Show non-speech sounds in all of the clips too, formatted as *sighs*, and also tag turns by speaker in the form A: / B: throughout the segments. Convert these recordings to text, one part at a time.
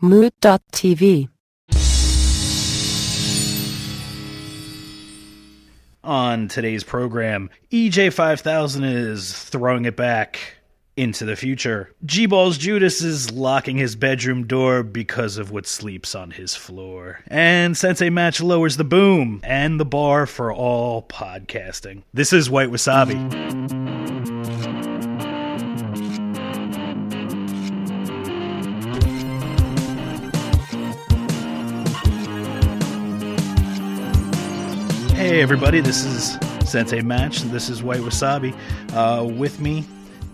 A: Mood.tv.
B: On today's program, EJ5000 is throwing it back into the future. G Balls Judas is locking his bedroom door because of what sleeps on his floor. And Sensei Match lowers the boom and the bar for all podcasting. This is White Wasabi. Hey everybody, this is Sensei Match, this is White Wasabi. Uh, with me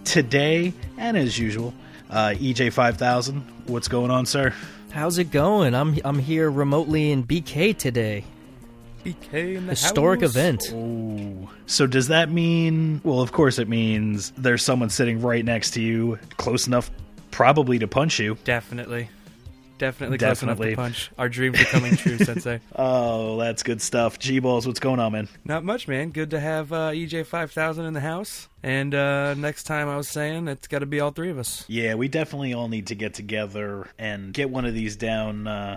B: today, and as usual, uh, EJ5000. What's going on, sir?
C: How's it going? I'm I'm here remotely in BK today.
D: BK in the
C: Historic
D: house.
C: event.
B: Ooh. So does that mean? Well, of course it means there's someone sitting right next to you, close enough, probably to punch you.
D: Definitely. Definitely, close
B: Definitely.
D: enough to punch. Our dreams are coming true, Sensei. *laughs*
B: Oh, that's good stuff. G balls, what's going on, man?
D: Not much, man. Good to have uh, EJ five thousand in the house. And uh, next time, I was saying it's got to be all three of us.
B: Yeah, we definitely all need to get together and get one of these down uh,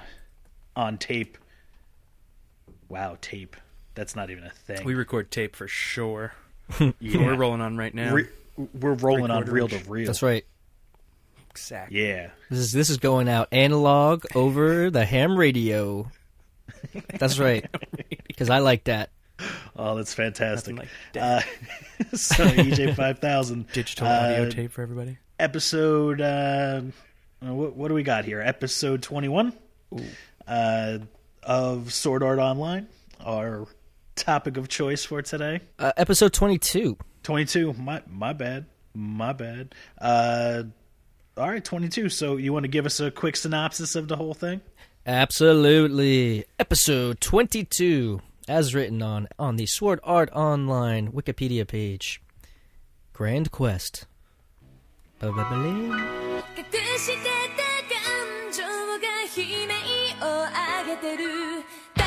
B: on tape. Wow, tape. That's not even a thing.
D: We record tape for sure. *laughs*
B: Yeah.
D: We're rolling on right now.
B: Re- we're rolling on reel to reel.
C: That's right.
D: Exactly.
B: Yeah.
C: This is this is going out analog over the ham radio. That's right. *laughs* Because I like that.
B: Oh, that's fantastic.
D: Nothing like
B: uh, *laughs* so EJ five thousand *laughs*
D: Digital
B: uh,
D: audio tape for everybody.
B: episode. Uh, what, what do we got here? Episode twenty one uh, of Sword Art Online. Our topic of choice for today.
C: Uh, episode twenty two.
B: Twenty two. My my bad. My bad Uh, all right, twenty two. So you want to give us a quick synopsis of the whole thing?
C: Absolutely. Episode twenty two, as written on on the Sword Art Online Wikipedia page. Grand Quest. Of Babylon.
E: 隠してた感情が悲鳴を上げてる確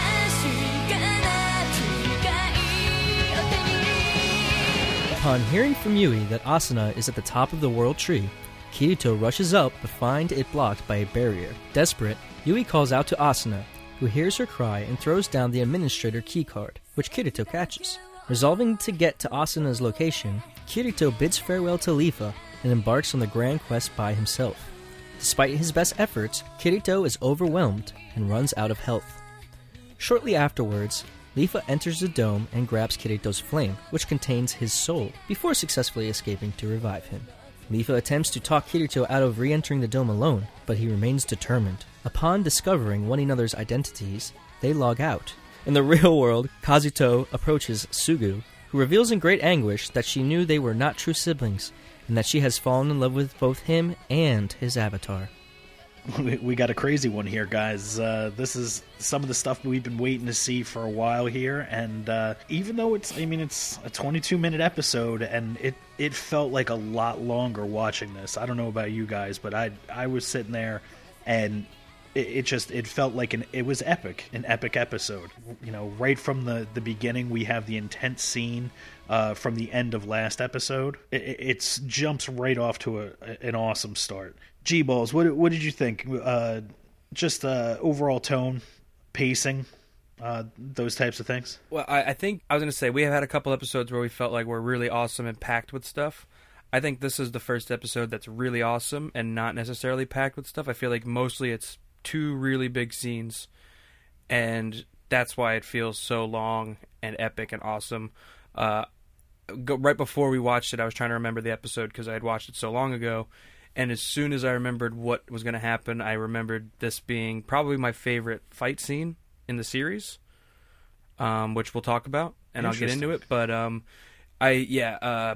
E: かな違いを手に
C: Upon hearing from Yui that Asuna is at the top of the world tree, Kirito rushes up but finds it blocked by a barrier. Desperate, Yui calls out to Asuna, who hears her cry and throws down the administrator keycard, which Kirito catches. Resolving to get to Asuna's location, Kirito bids farewell to Leafa and embarks on the grand quest by himself. Despite his best efforts, Kirito is overwhelmed and runs out of health. Shortly afterwards, Leafa enters the dome and grabs Kirito's flame, which contains his soul, before successfully escaping to revive him. Leafa attempts to talk Kirito out of re entering the dome alone, but he remains determined. Upon discovering one another's identities, they log out. In the *laughs* real world, Kazuto approaches Sugu, who reveals in great anguish that she knew they were not true siblings, and that she has fallen in love with both him and his avatar. *laughs*
B: we, got a crazy one here, guys. Uh, this is some of the stuff we've been waiting to see for a while here, and uh, even though it's, I mean, it's a 22 minute episode, and it it felt like a lot longer watching this. I don't know about you guys, but I I was sitting there, and it, it just it felt like an it was epic, an epic episode. You know, right from the the beginning, we have the intense scene. Uh, from the end of last episode, it, it jumps right off to a, an awesome start. G balls, what what did you think? Uh, just uh, overall tone, pacing, uh, those types of things.
D: Well, I, I think I was going to say we have had a couple episodes where we felt like we're really awesome and packed with stuff. I think this is the first episode that's really awesome and not necessarily packed with stuff. I feel like mostly it's two really big scenes, and that's why it feels so long and epic and awesome. Uh, go, right before we watched it, I was trying to remember the episode because I had watched it so long ago. And as soon as I remembered what was going to happen, I remembered this being probably my favorite fight scene in the series, um, which we'll talk about, and I'll get into it. But um, I yeah, uh,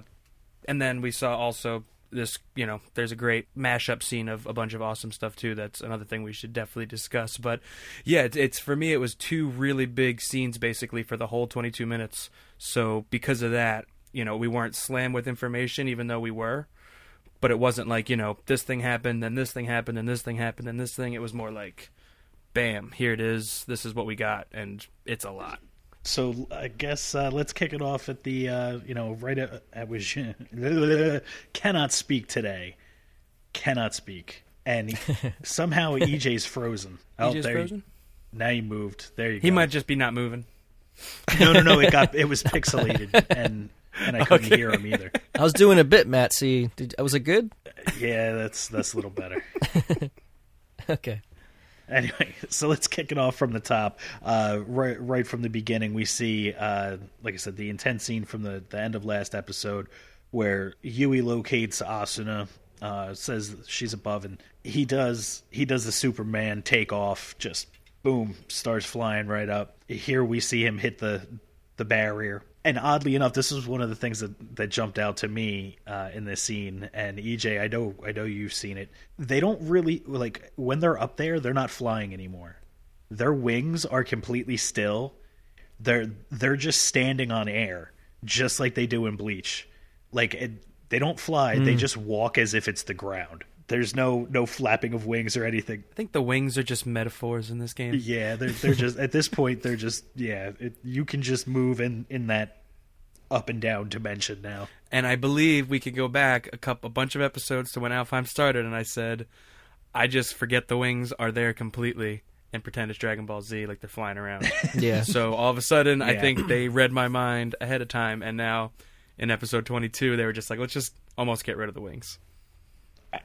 D: and then we saw also this. You know, there's a great mashup scene of a bunch of awesome stuff too. That's another thing we should definitely discuss. But yeah, it's, it's for me, it was two really big scenes basically for the whole 22 minutes. So because of that, you know, we weren't slammed with information, even though we were but it wasn't like you know this thing happened then this thing happened and this thing happened and this thing it was more like bam here it is this is what we got and it's a lot
B: So I guess uh, let's kick it off at the uh, you know right at, at was *laughs* cannot speak today, cannot speak. and *laughs* somehow EJ's frozen. *laughs* Oh,
D: EJ's
B: there you-
D: frozen?
B: now you moved. There you
D: He
B: go.
D: He might just be not moving.
B: No, no, no. It got it was pixelated, and and I couldn't hear him either.
C: I was doing a bit, Matt. See, did, was it good?
B: Yeah, that's that's a little better. *laughs*
C: Okay.
B: Anyway, so let's kick it off from the top. Uh, right, right from the beginning, we see, uh, like I said, the intense scene from the, the end of last episode where Yui locates Asuna, uh, says she's above, and he does he does the Superman take off, just boom, starts flying right up. Here we see him hit the the barrier. And oddly enough, this is one of the things that, that jumped out to me uh, in this scene. And EJ, I know, I know you've seen it. They don't really like when they're up there. They're not flying anymore. Their wings are completely still. They're they're just standing on air, just like they do in Bleach. Like it, they don't fly. They just walk as if it's the ground. There's no no flapping of wings or anything.
D: I think the wings are just metaphors in this game.
B: Yeah, they're they're just at this point they're just yeah. It, you can just move in in that up and down dimension now.
D: And I believe we could go back a couple, a bunch of episodes to when Alfheim started, and I said, I just forget the wings are there completely and pretend it's Dragon Ball Z, like they're flying around. *laughs*
C: Yeah.
D: so all of a sudden, I think they read my mind ahead of time, and now in episode 22, they were just like, let's just almost get rid of the wings,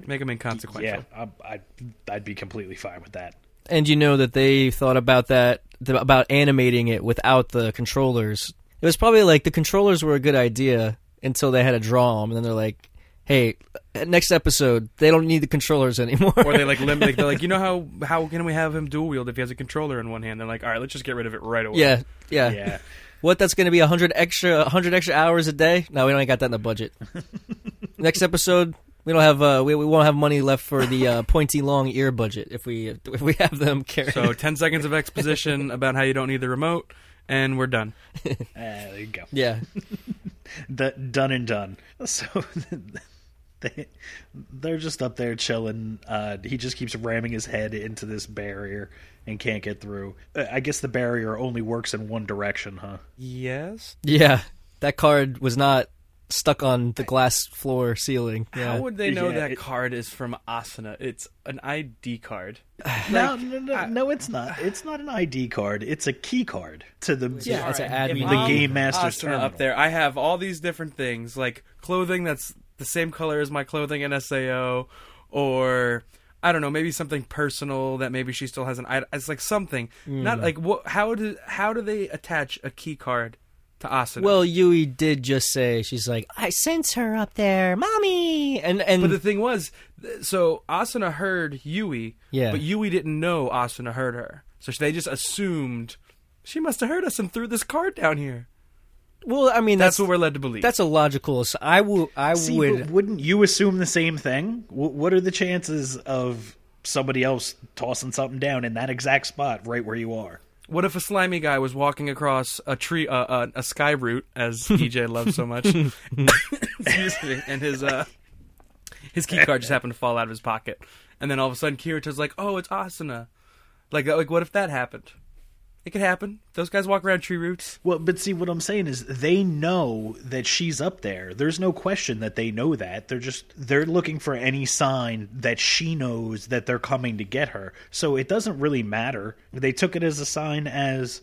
D: make them inconsequential.
B: Yeah, I, I'd I'd be completely fine with that.
C: And you know that they thought about that about animating it without the controllers. It was probably like the controllers were a good idea until they had to draw them, and then they're like, "Hey, uh, next episode they don't need the controllers anymore."
D: or they like *laughs* limit. Like, they're like, you know how how can we have him dual wield if he has a controller in one hand? They're like, all right, let's just get rid of it right away.
C: yeah, yeah,
B: Yeah,
C: What? That's going to be a hundred extra, hundred extra hours a day? No, we don't got that in the budget. *laughs* next episode, we don't have uh, we, we won't have money left for the uh, pointy long ear budget if we if we have them carry.
D: So 10 seconds of exposition *laughs* about how you don't need the remote, and we're done.
B: Uh, *laughs* there you go.
C: yeah, *laughs*
B: D- done and done. So they they're just up there chilling. Uh, he just keeps ramming his head into this barrier and can't get through. Uh, I guess the barrier only works in one direction, huh?
D: Yes.
C: yeah. That card was not stuck on the glass floor ceiling. Yeah.
D: How would they know
B: Yeah,
D: that
B: it-
D: card is from Asuna? It's an ID card. *sighs*
B: no, no, no, no, it's not. It's not an ID card. It's a key card to the
C: Yeah, it's an admin.
B: the game master's
D: Asuna
B: terminal.
D: up there. I have all these different things, like clothing that's the same color as my clothing in Sao, or I don't know, maybe something personal that maybe she still has an. item. It's like something, not
C: Mm.
D: like what? How do how do they attach a key card to Asuna?
C: Well, Yui did just say she's like, I sense her up there, mommy, and and
D: But the thing was, so Asuna heard Yui,
C: Yeah.
D: but Yui didn't know Asuna heard her. So they just assumed she must have heard us and threw this card down here.
C: well, I mean
D: That's,
C: that's
D: what we're led to believe.
C: that's a logical. ass- I will. I
B: See,
C: would.
B: wouldn't you assume the same thing? W- what are the chances of somebody else tossing something down in that exact spot right where you are?
D: What if a slimy guy was walking across a tree, uh, uh, a sky route, as *laughs* EJ loves so much, *laughs* excuse me, and his uh, his key card just happened to fall out of his pocket, and then all of a sudden Kirito's like, "Oh, it's Asuna." Like, like, what if that happened? It could happen. Those guys walk around tree roots.
B: Well, but see, what I'm saying is they know that she's up there. There's no question that they know that. They're just they're looking for any sign that she knows that they're coming to get her. So it doesn't really matter. They took it as a sign as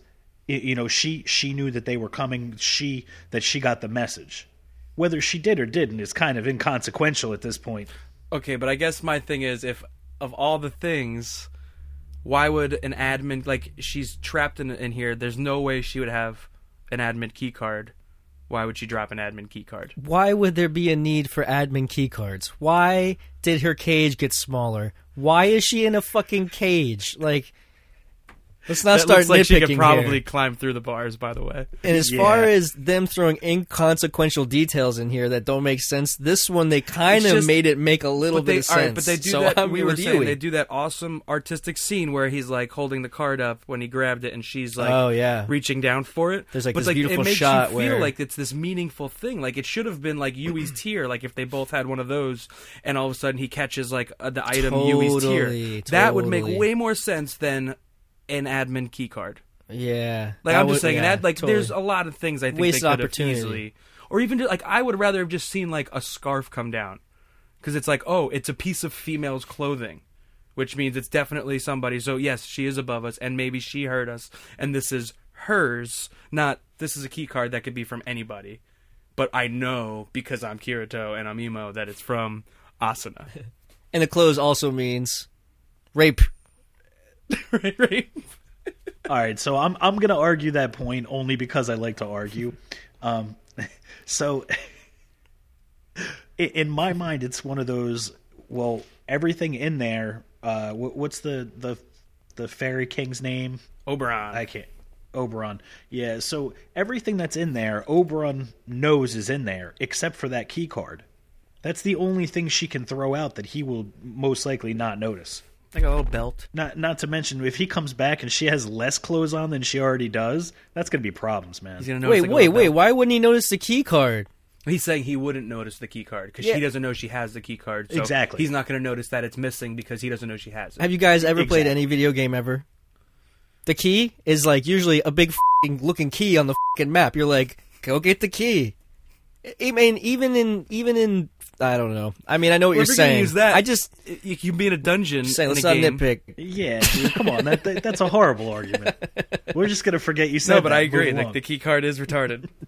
B: you know she she knew that they were coming. She that she got the message. Whether she did or didn't is kind of inconsequential at this point.
D: Okay, but I guess my thing is, if of all the things, why would an admin like she's trapped in in here? There's no way she would have an admin key card. Why would she drop an admin key card?
C: Why would there be a need for admin key cards? Why did her cage get smaller? Why is she in a fucking cage? Like, let's not
D: That
C: start
D: looks like she could probably
C: here.
D: climb through the bars. By the way,
C: And as
B: Yeah.
C: far as them throwing inconsequential details in here that don't make sense, this one they kind
D: It's
C: of
D: just-
C: made it make a little bit
D: they
C: of sense.
D: right, but they do
C: so
D: that.
C: I'm
D: we were saying
C: Yui.
D: they do that awesome artistic scene where he's like holding the card up when he grabbed it, and she's like,
C: Oh, yeah.
D: reaching down for it.
C: There's, like,
D: but
C: this
D: like,
C: beautiful
D: it makes
C: shot
D: you feel like it's this meaningful thing. Like it should have been like Yui's tear. Like if they both had one of those, and all of a sudden he catches like uh, the item Yui's tear.
C: Totally,
D: That would make way more sense than an admin key card.
C: yeah,
D: Like I'm just saying,
C: yeah,
D: an ad, like
C: totally.
D: there's a lot of things I think
C: Wasted
D: they could
C: opportunity.
D: have easily, or even just, like I would rather have just seen like a scarf come down, because it's like oh, it's a piece of female's clothing. which means it's definitely somebody. So yes, she is above us, and maybe she heard us, and this is hers. Not this is a key card that could be from anybody, but I know because I'm Kirito and I'm Emo that it's from Asuna. *laughs*
C: And the clothes also means rape. *laughs*
D: right, right.
B: All right, so I'm I'm gonna argue that point only because I like to argue. Um, *laughs* so, *laughs* in my mind, it's one of those. Well, everything in there. Uh, what's the the the fairy king's name?
D: Oberon.
B: I can't. Oberon. Yeah. So everything that's in there, Oberon knows is in there, except for that key card. That's the only thing she can throw out that he will most likely not notice.
D: Like a little belt.
B: Not not to mention if he comes back and she has less clothes on than she already does, that's gonna be problems, man.
D: He's gonna notice,
C: Wait,
D: like,
C: wait, wait.
D: belt.
C: Why wouldn't he notice the key card?
D: He's saying he wouldn't notice the key card because
C: Yeah.
D: he doesn't know she has the key card. So
B: Exactly.
D: He's not going to notice that it's missing because he doesn't know she has it.
C: Have you guys ever played any video game ever? The key is like usually a big fing looking key on the fing map. You're like, go get the key. I mean, even in even in I don't know. I mean, I know what
D: Well,
C: you're
D: if you're gonna
C: saying.
D: use that,
C: I just
D: you can be in a dungeon.
C: say
D: in
C: let's not
D: game.
C: nitpick.
B: Yeah, dude, come on, that, that that's a horrible argument. We're just gonna forget you said.
D: No, but
B: that
D: I agree. Like the key card is retarded. *laughs*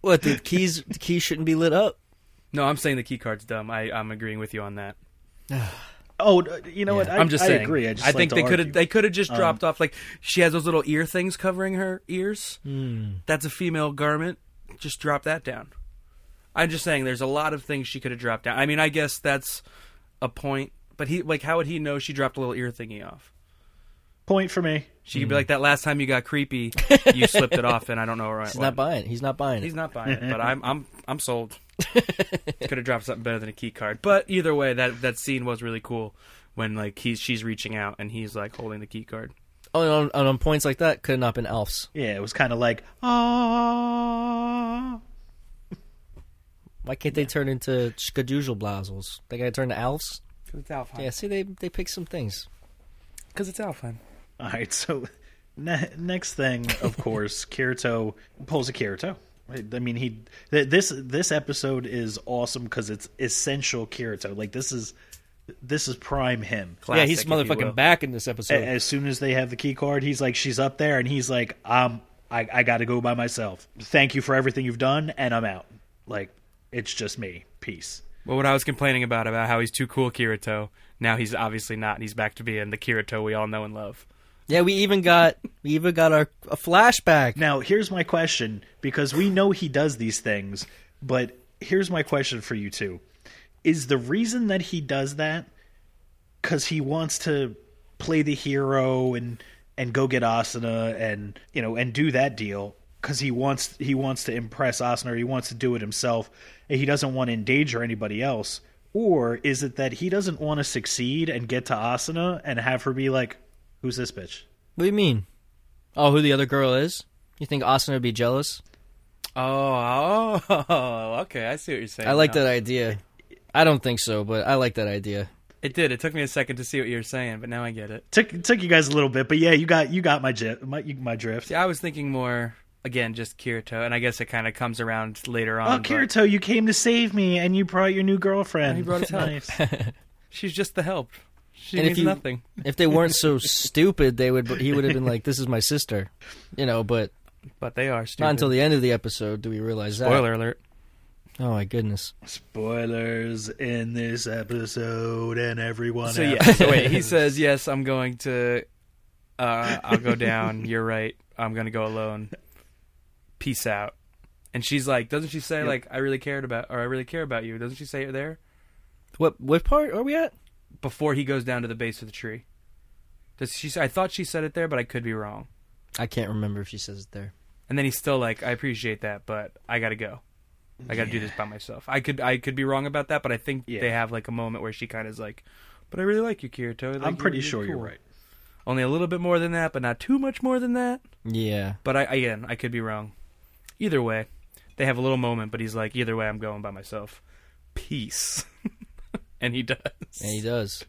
C: What the keys? The keys shouldn't be lit up.
D: no, I'm saying the key card's dumb. I, I'm agreeing with you on that. *sighs*
B: oh, you know what?
C: Yeah.
B: I,
D: I'm just
B: I
D: saying.
B: agree. I, just
D: I think they could have they could have just dropped off like she has those little ear things covering her ears.
C: Hmm.
D: That's a female garment. Just drop that down. I'm just saying there's a lot of things she could have dropped down. I mean, I guess that's a point. But he like how would he know she dropped a little ear thingy off?
B: point for me.
D: She could be like that last time you got creepy, you *laughs* slipped it off, and I don't know where I
C: He's not buying it. He's not buying
D: He's not buying it, but *laughs* I'm I'm I'm sold. *laughs* Could have dropped something better than a key card, but either way, that that scene was really cool when like he's she's reaching out and he's like holding the key card.
C: Oh, and on, and on points like that, could have not been Alf's.
B: Yeah, it was kind of like ah.
C: Why can't they turn into Skadoozle Blazels? They gotta turn to elves?
D: Because it's Alpine.
C: Yeah, see, they they pick some things.
D: because it's Alpine.
B: All right, so ne- next thing, of *laughs* course, Kirito pulls a Kirito. I mean, he th- this this episode is awesome because it's essential Kirito. Like this is this is prime him.
C: yeah, he's
D: if you will.
C: motherfucking back in this
B: A-
C: episode.
B: As soon as they have the key card, he's like, she's up there, and he's like, um, I, I got to go by myself. Thank you for everything you've done, and I'm out. Like, it's just me. Peace.
D: Well, what I was complaining about about how he's too cool, Kirito. Now he's obviously not. He's back to being the Kirito we all know and love.
C: yeah, we even got we even got our a flashback.
B: Now, here's my question because we know he does these things, but here's my question for you two: Is the reason that he does that because he wants to play the hero and and go get Asuna and you know and do that deal because he wants he wants to impress Asuna he wants to do it himself and he doesn't want to endanger anybody else? Or is it that he doesn't want to succeed and get to Asuna and have her be like, "Who's this bitch?"
C: What do you mean? Oh, who the other girl is? You think Austin would be jealous?
D: Oh, oh, *laughs* okay. I see what you're saying.
C: I like
D: now.
C: that idea. I don't think so, but I like that idea.
D: It did. It took me a second to see what you were saying, but now I get it.
B: took took you guys a little bit, but yeah, you got you got my j- my, my drift.
D: See, I was thinking more again, just Kirito, and I guess it kind of comes around later on.
B: Oh,
D: but
B: Kirito, you came to save me, and you brought your new girlfriend.
D: He brought his help.
B: nice. *laughs*
D: She's just the help. She
C: And if
D: means
C: you-
D: nothing.
C: If they weren't so *laughs* stupid, they would. He would have been like, "This is my sister," you know. But
D: But they are stupid.
C: not until the end of the episode do we realize that.
D: Spoiler alert.
C: Oh my goodness!
B: Spoilers in this episode, and everyone.
D: So
B: else.
D: yeah. So wait, he says yes. I'm going to. Uh, I'll go down. You're right. I'm gonna go alone. *laughs* Peace out. And she's like, doesn't she say
B: Yep.
D: like I really cared about or I really care about you? Doesn't she say it there
C: What what part are we at?
D: before he goes down to the base of the tree? Does she? say- I thought she said it there, but I could be wrong.
C: I can't remember if she says it there.
D: And then he's still like, I appreciate that, but I gotta go. I gotta do this by myself. I could I could be wrong about that, but I think
B: Yeah.
D: they have like a moment where she kind of is like, but I really like you, Kirito. Like,
B: I'm pretty
D: you're-
B: sure you're right.
D: Only a little bit more than that, but not too much more than that.
C: Yeah,
D: But I again, I could be wrong. Either way, they have a little moment, but he's like, either way, I'm going by myself. Peace. *laughs* and he does.
C: and he does.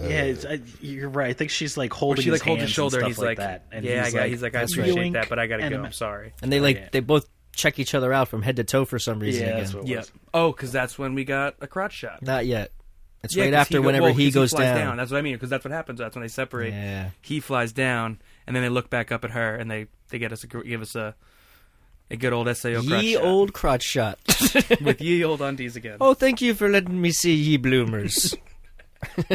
B: Yeah, it's, I, you're right. I think she's like holding.
D: Or she
B: his
D: like holds his
B: hands
D: shoulder,
B: and
D: and
B: stuff
D: he's
B: like,
D: like,
B: that. And
D: "Yeah,
B: he's
D: I got."
B: like,
D: he's like, "I appreciate
B: viewing
D: that, but I gotta
B: and
D: go.
B: I'm-
D: I'm sorry."
C: And they like
B: yeah.
C: they both check each other out from head to toe for some reason
B: Yeah,
C: again.
B: that's what it
D: Yeah. Oh, because that's when we got a crotch shot.
C: Not yet. It's
D: Yeah,
C: right
D: 'cause
C: after
D: go-
C: whenever
D: well,
C: he
D: 'cause
C: goes
D: flies
C: down.
D: That's what I mean because that's what happens. That's when they separate.
C: Yeah.
D: He flies down, and then they look back up at her, and they they get us a, give us a a good old Sao crotch
C: Ye
D: shot.
C: old crotch shot. *laughs*
D: with ye old undies again.
C: oh, thank you for letting me see ye bloomers. *laughs*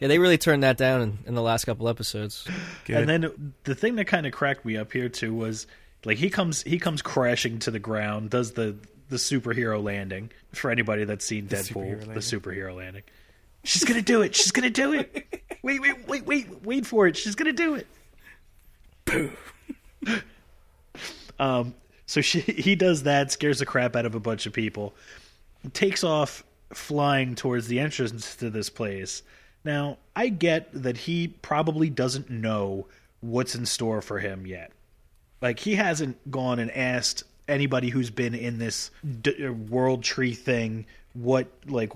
C: yeah, they really turned that down in, in the last couple episodes.
D: Good.
B: And then the thing that kind of cracked me up here too was like he comes he comes crashing to the ground, does the the superhero landing. For anybody that's seen Deadpool,
D: superhero
B: the
D: landing.
B: superhero landing. She's gonna do it. She's gonna do it. *laughs* Wait, wait, wait, wait, wait for it. She's gonna do it. *laughs* um. So she he does that, scares the crap out of a bunch of people, takes off flying towards the entrance to this place. Now, I get that he probably doesn't know what's in store for him yet. Like he hasn't gone and asked anybody who's been in this d- uh, world tree thing what like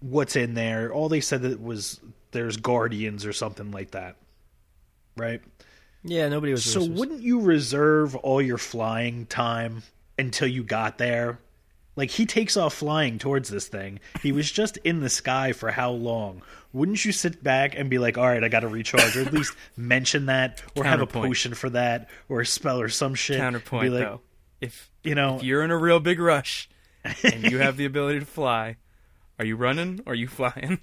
B: what's in there. All they said that was there's guardians or something like that. Right?
C: Yeah, nobody was.
B: So wouldn't you reserve all your flying time until you got there? Like he takes off flying towards this thing. He was just in the sky for how long? Wouldn't you sit back and be like, "All right, I got to recharge," or at least *laughs* mention that, or have a potion for that, or a spell or some shit?
D: Counterpoint
B: Be like,
D: though, if
B: you know,
D: if you're in a real big rush *laughs* and you have the ability to fly, are you running or are you flying?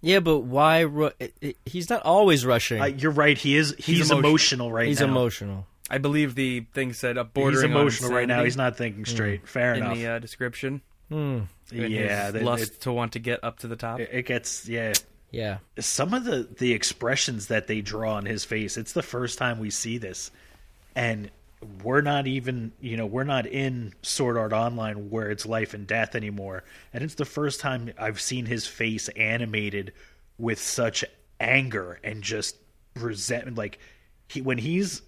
C: Yeah, but why? Ru- it, it, he's not always rushing.
B: uh, you're right. He is. He's,
D: emotional.
B: emotional. right
C: he's
B: now.
C: He's emotional.
D: I believe the thing said a
B: He's
D: bordering on
B: emotional right now. He's not thinking straight. Fair
D: in
B: enough.
D: the uh, description.
C: Hmm.
B: yeah,
D: his
B: that-
D: lust
B: it,
D: to want to get up to the top.
B: it, it gets yeah.
C: Yeah.
B: some of the the expressions that they draw on his face it's the first time we see this and we're not even you know we're not in sword art online where it's life and death anymore. And it's the first time i've seen his face animated with such anger and just resentment like he when he's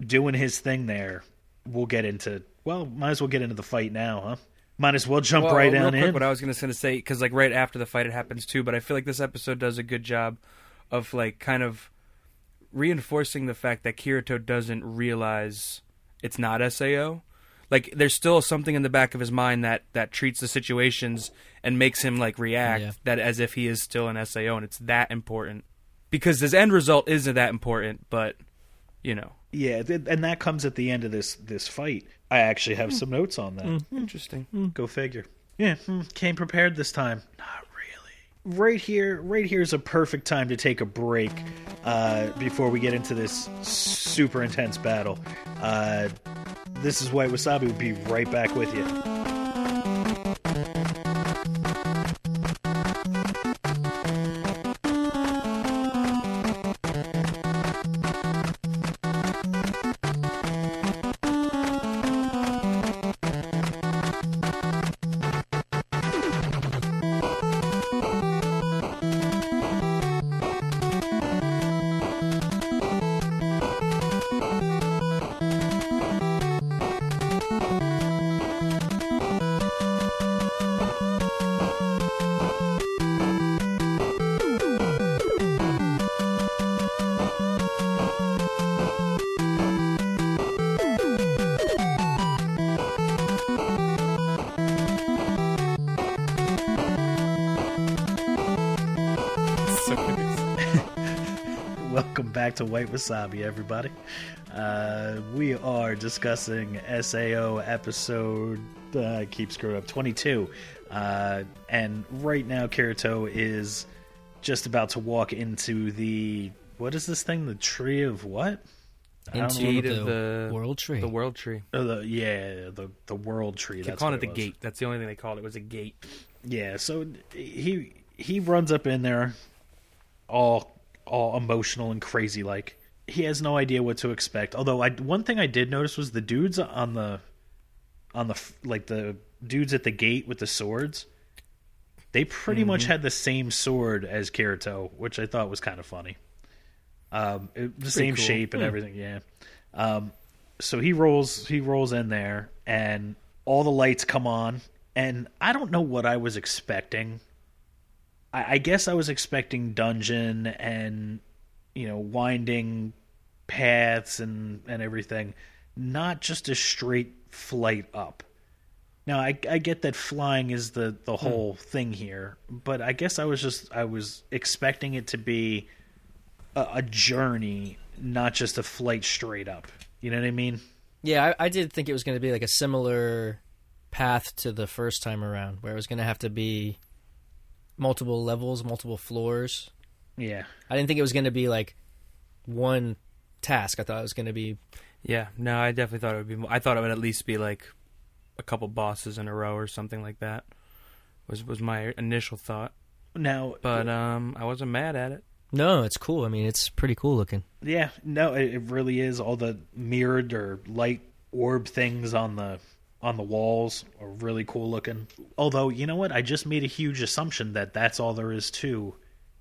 B: doing his thing there we'll get into well might as well get into the fight now huh? Might as well jump
D: Well,
B: right
D: real
B: down in.
D: what I was going to say because like right after the fight it happens too, but I feel like this episode does a good job of like kind of reinforcing the fact that Kirito doesn't realize it's not Sao. Like there's still something in the back of his mind that that treats the situations and makes him like react
C: Yeah.
D: that as if he is still an Sao, and it's that important because his end result isn't that important, but you know,
B: Yeah, and that comes at the end of this this fight. I actually have some notes on that.
D: interesting.
B: Go figure. Yeah, hmm, came prepared this time. Not really. Right here, right here is a perfect time to take a break uh, before we get into this super intense battle. Uh, this is White Wasabi. We'll be right back with you. Welcome back to White Wasabi, everybody. Uh, we are discussing SAO episode, uh, I keep screwing up, 22. Uh, and right now, Kirito is just about to walk into the. What is this thing? The tree of what?
C: Into the,
D: the-
C: world tree.
D: the world tree.
B: Oh, the, yeah, the the world tree.
D: They're
B: That's
D: calling
B: what
D: it the
B: was.
D: gate. That's the only thing they called it was a gate.
B: Yeah, so he he runs up in there, all all emotional and crazy like. He has no idea what to expect. Although I one thing I did notice was the dudes on the on the like the dudes at the gate with the swords. They pretty much had the same sword as Kirito, which I thought was kind of funny. Um, it, the same
D: cool.
B: shape and everything, yeah. Um, so he rolls he rolls in there and all the lights come on and i don't know what i was expecting i, I guess i was expecting dungeon and you know winding paths and and everything not just a straight flight up Now I, I get that flying is the
C: Hmm.
B: the whole thing here, but I guess I was just I was expecting it to be a, a journey, not just a flight straight up. You know what I mean?
C: Yeah, I, I did think it was going to be like a similar path to the first time around, where it was going to have to be multiple levels, multiple floors.
B: Yeah.
C: I didn't think it was going to be like one task. I thought it was going to be
D: Yeah, no, I definitely thought it would be. More, I thought it would at least be like a couple bosses in a row or something like that. Was was my initial thought,
B: Now,
D: but um, I wasn't mad at it.
C: no. It's cool. I mean, it's pretty cool looking.
B: Yeah, no, it, it really is. All the mirrored or light orb things on the on the walls are really cool looking. Although, you know what? I just made a huge assumption that that's all there is to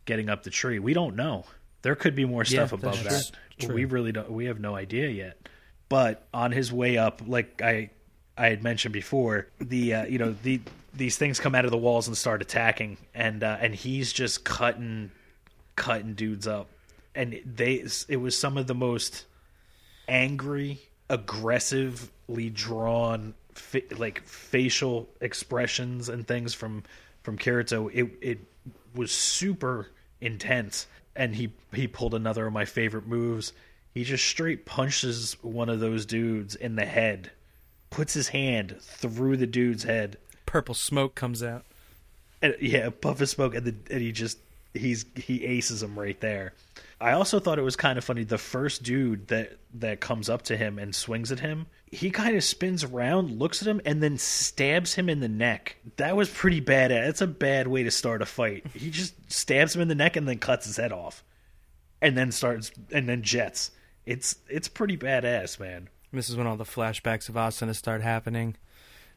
B: getting up the tree. We don't know. There could be more stuff
D: Yeah,
B: above that. We really don't. We have no idea yet. But on his way up, like I I had mentioned before, the uh, you know the these things come out of the walls and start attacking, and uh, and he's just cutting cutting dudes up, and they it was some of the most angry, aggressively drawn fa- like facial expressions and things from from Kirito. It it was super intense, and he he pulled another of my favorite moves. He just straight punches one of those dudes in the head, puts his hand through the dude's head,
D: Purple smoke comes out.
B: and, yeah, a puff of smoke, and, the, and he just he's he aces him right there. I also thought it was kind of funny. The first dude that that comes up to him and swings at him, he kind of spins around, looks at him, and then stabs him in the neck. That was pretty bad. That's a bad way to start a fight. He just stabs him in the neck and then cuts his head off, and then starts and then jets. It's it's pretty badass, man.
D: This is when all the flashbacks of Asuna start happening,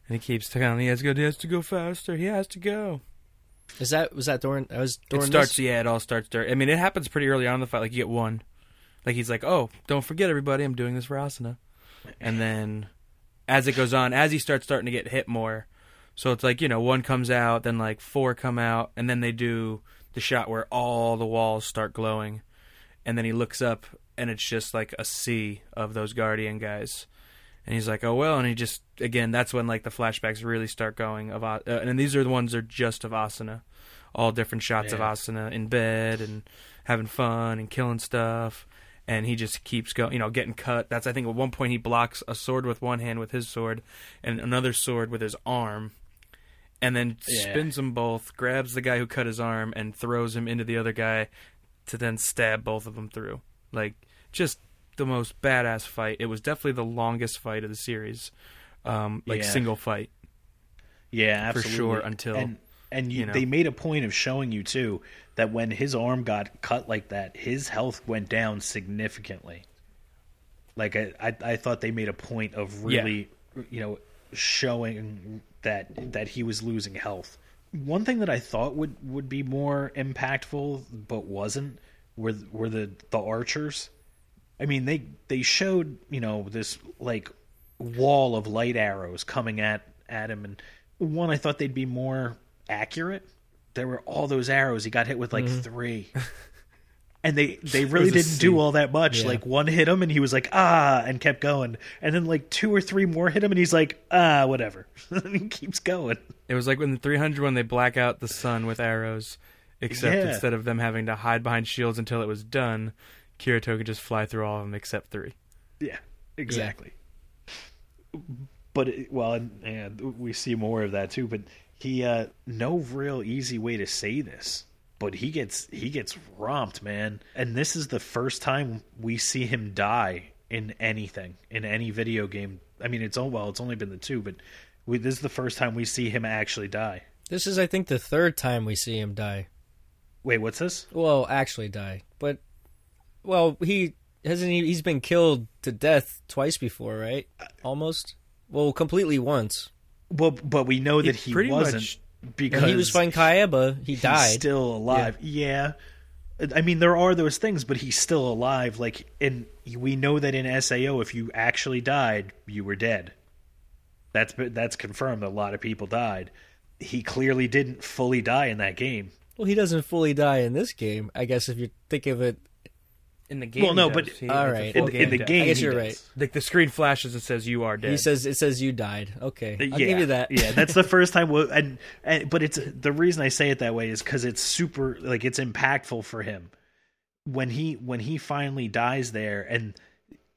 D: and he keeps telling him he has to go. He has to go faster. He has to go.
C: Is that was that during? That was during
D: it starts.
C: this?
D: Yeah, it all starts. During, I mean, it happens pretty early on in the fight. Like you get one, like he's like, "Oh, don't forget, everybody, I'm doing this for Asuna," and then as it goes on, as he starts starting to get hit more, so it's like you know, one comes out, then like four come out, and then they do the shot where all the walls start glowing, and then he looks up, and it's just like a sea of those guardian guys. And he's like, "Oh well," and he just again, that's when like the flashbacks really start going of, uh, and these are the ones that are just of Asuna, all different shots of
B: Yeah.
D: Asuna in bed and having fun and killing stuff, and he just keeps going, you know, getting cut. That's I think at one point he blocks a sword with one hand with his sword, and another sword with his arm, and then
B: Yeah.
D: spins them both, grabs the guy who cut his arm, and throws him into the other guy, to then stab both of them through. Like just the most badass fight. It was definitely the longest fight of the series, um, like
B: Yeah.
D: single fight.
B: Yeah,
D: For sure, until,
B: and and you,
D: you know.
B: they made a point of showing you too that when his arm got cut like that, his health went down significantly. Like I, I, I thought they made a point of really, you know, showing that that he was losing health. One thing that I thought would would be more impactful, but wasn't, were were the the archers. I mean, they they showed you know this like wall of light arrows coming at at him, and one I thought they'd be more accurate. There were all those arrows. He got hit with like three, *laughs* and they they really didn't do all that much.
C: Yeah.
B: Like one hit him, and he was like ah, and kept going, and then like two or three more hit him, and he's like ah, whatever, *laughs* and he keeps going.
D: It was like when the 300 when they black out the sun with arrows, except
B: Yeah.
D: instead of them having to hide behind shields until it was done, Kirito could just fly through all of them except three.
B: Yeah, exactly. But it, well, and, and we see more of that too. But he, uh, no real easy way to say this, but he gets he gets romped, man. And this is the first time we see him die in anything in any video game. I mean, it's oh well, it's only been the two, but we, this is the first time we see him actually die.
C: This is, I think, the third time we see him die.
B: Wait, what's this?
C: Well, actually die, but well, he hasn't. He, he's been killed to death twice before, right? Almost. Well, completely once.
B: Well, but we know that he
D: pretty
B: wasn't
D: much-
B: because
C: When he was fighting Kayaba, he
B: he's
C: died.
B: still alive. Yeah. I mean, there are those things, but he's still alive. Like, and we know that in Sao, if you actually died, you were dead. That's that's confirmed. A lot of people died. He clearly didn't fully die in that game.
C: Well, he doesn't fully die in this game. I guess if you think of it
D: In the game,
B: Well, no,
D: he
B: but-
D: does. He-
C: All
D: it's a
C: right.
D: full
B: in, in the game,
C: I guess you're right.
D: the, the screen flashes and says you are dead.
C: He says it says you died. Okay, I'll
B: yeah,
C: give you that.
B: yeah, that's the *laughs* first time. wo- And, and but it's the reason I say it that way is because it's super like it's impactful for him when he when he finally dies there, and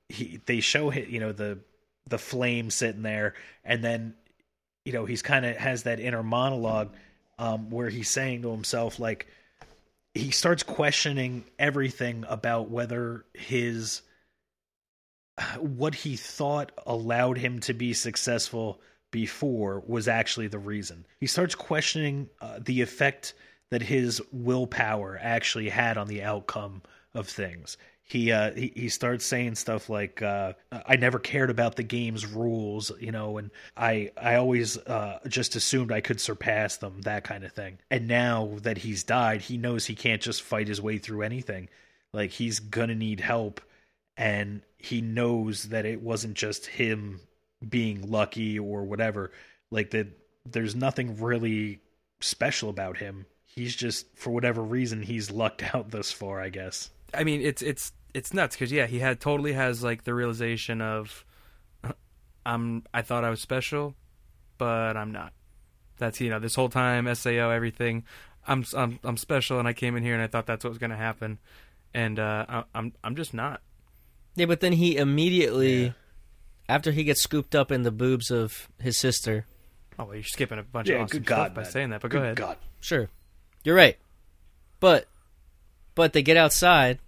B: he they show him you know the the flame sitting there, and then you know he's kind of has that inner monologue um, where he's saying to himself like he starts questioning everything about whether his what he thought allowed him to be successful before was actually the reason. He starts questioning uh, the effect that his willpower actually had on the outcome of things. He uh, he, he starts saying stuff like, uh, "I never cared about the game's rules, you know, and I I always uh, just assumed I could surpass them, that kind of thing." And now that he's died, he knows he can't just fight his way through anything. Like he's gonna need help, and he knows that it wasn't just him being lucky or whatever like that there's nothing really special about him he's just for whatever reason he's lucked *laughs* out thus far i guess
D: I mean, it's it's it's nuts because yeah, he had totally has like the realization of, *laughs* I'm I thought I was special, but I'm not. That's you know this whole time Sao everything, I'm I'm I'm special and I came in here and I thought that's what was gonna happen, and uh, I, I'm I'm just not.
C: Yeah, but then he immediately, after he gets scooped up in the boobs of his sister,
D: Oh, well, you're skipping a bunch
B: yeah
D: of awesome
B: good god
D: stuff by
B: man.
D: saying that, but
B: Good
D: go ahead.
B: god
C: sure, you're right, but, but they get outside,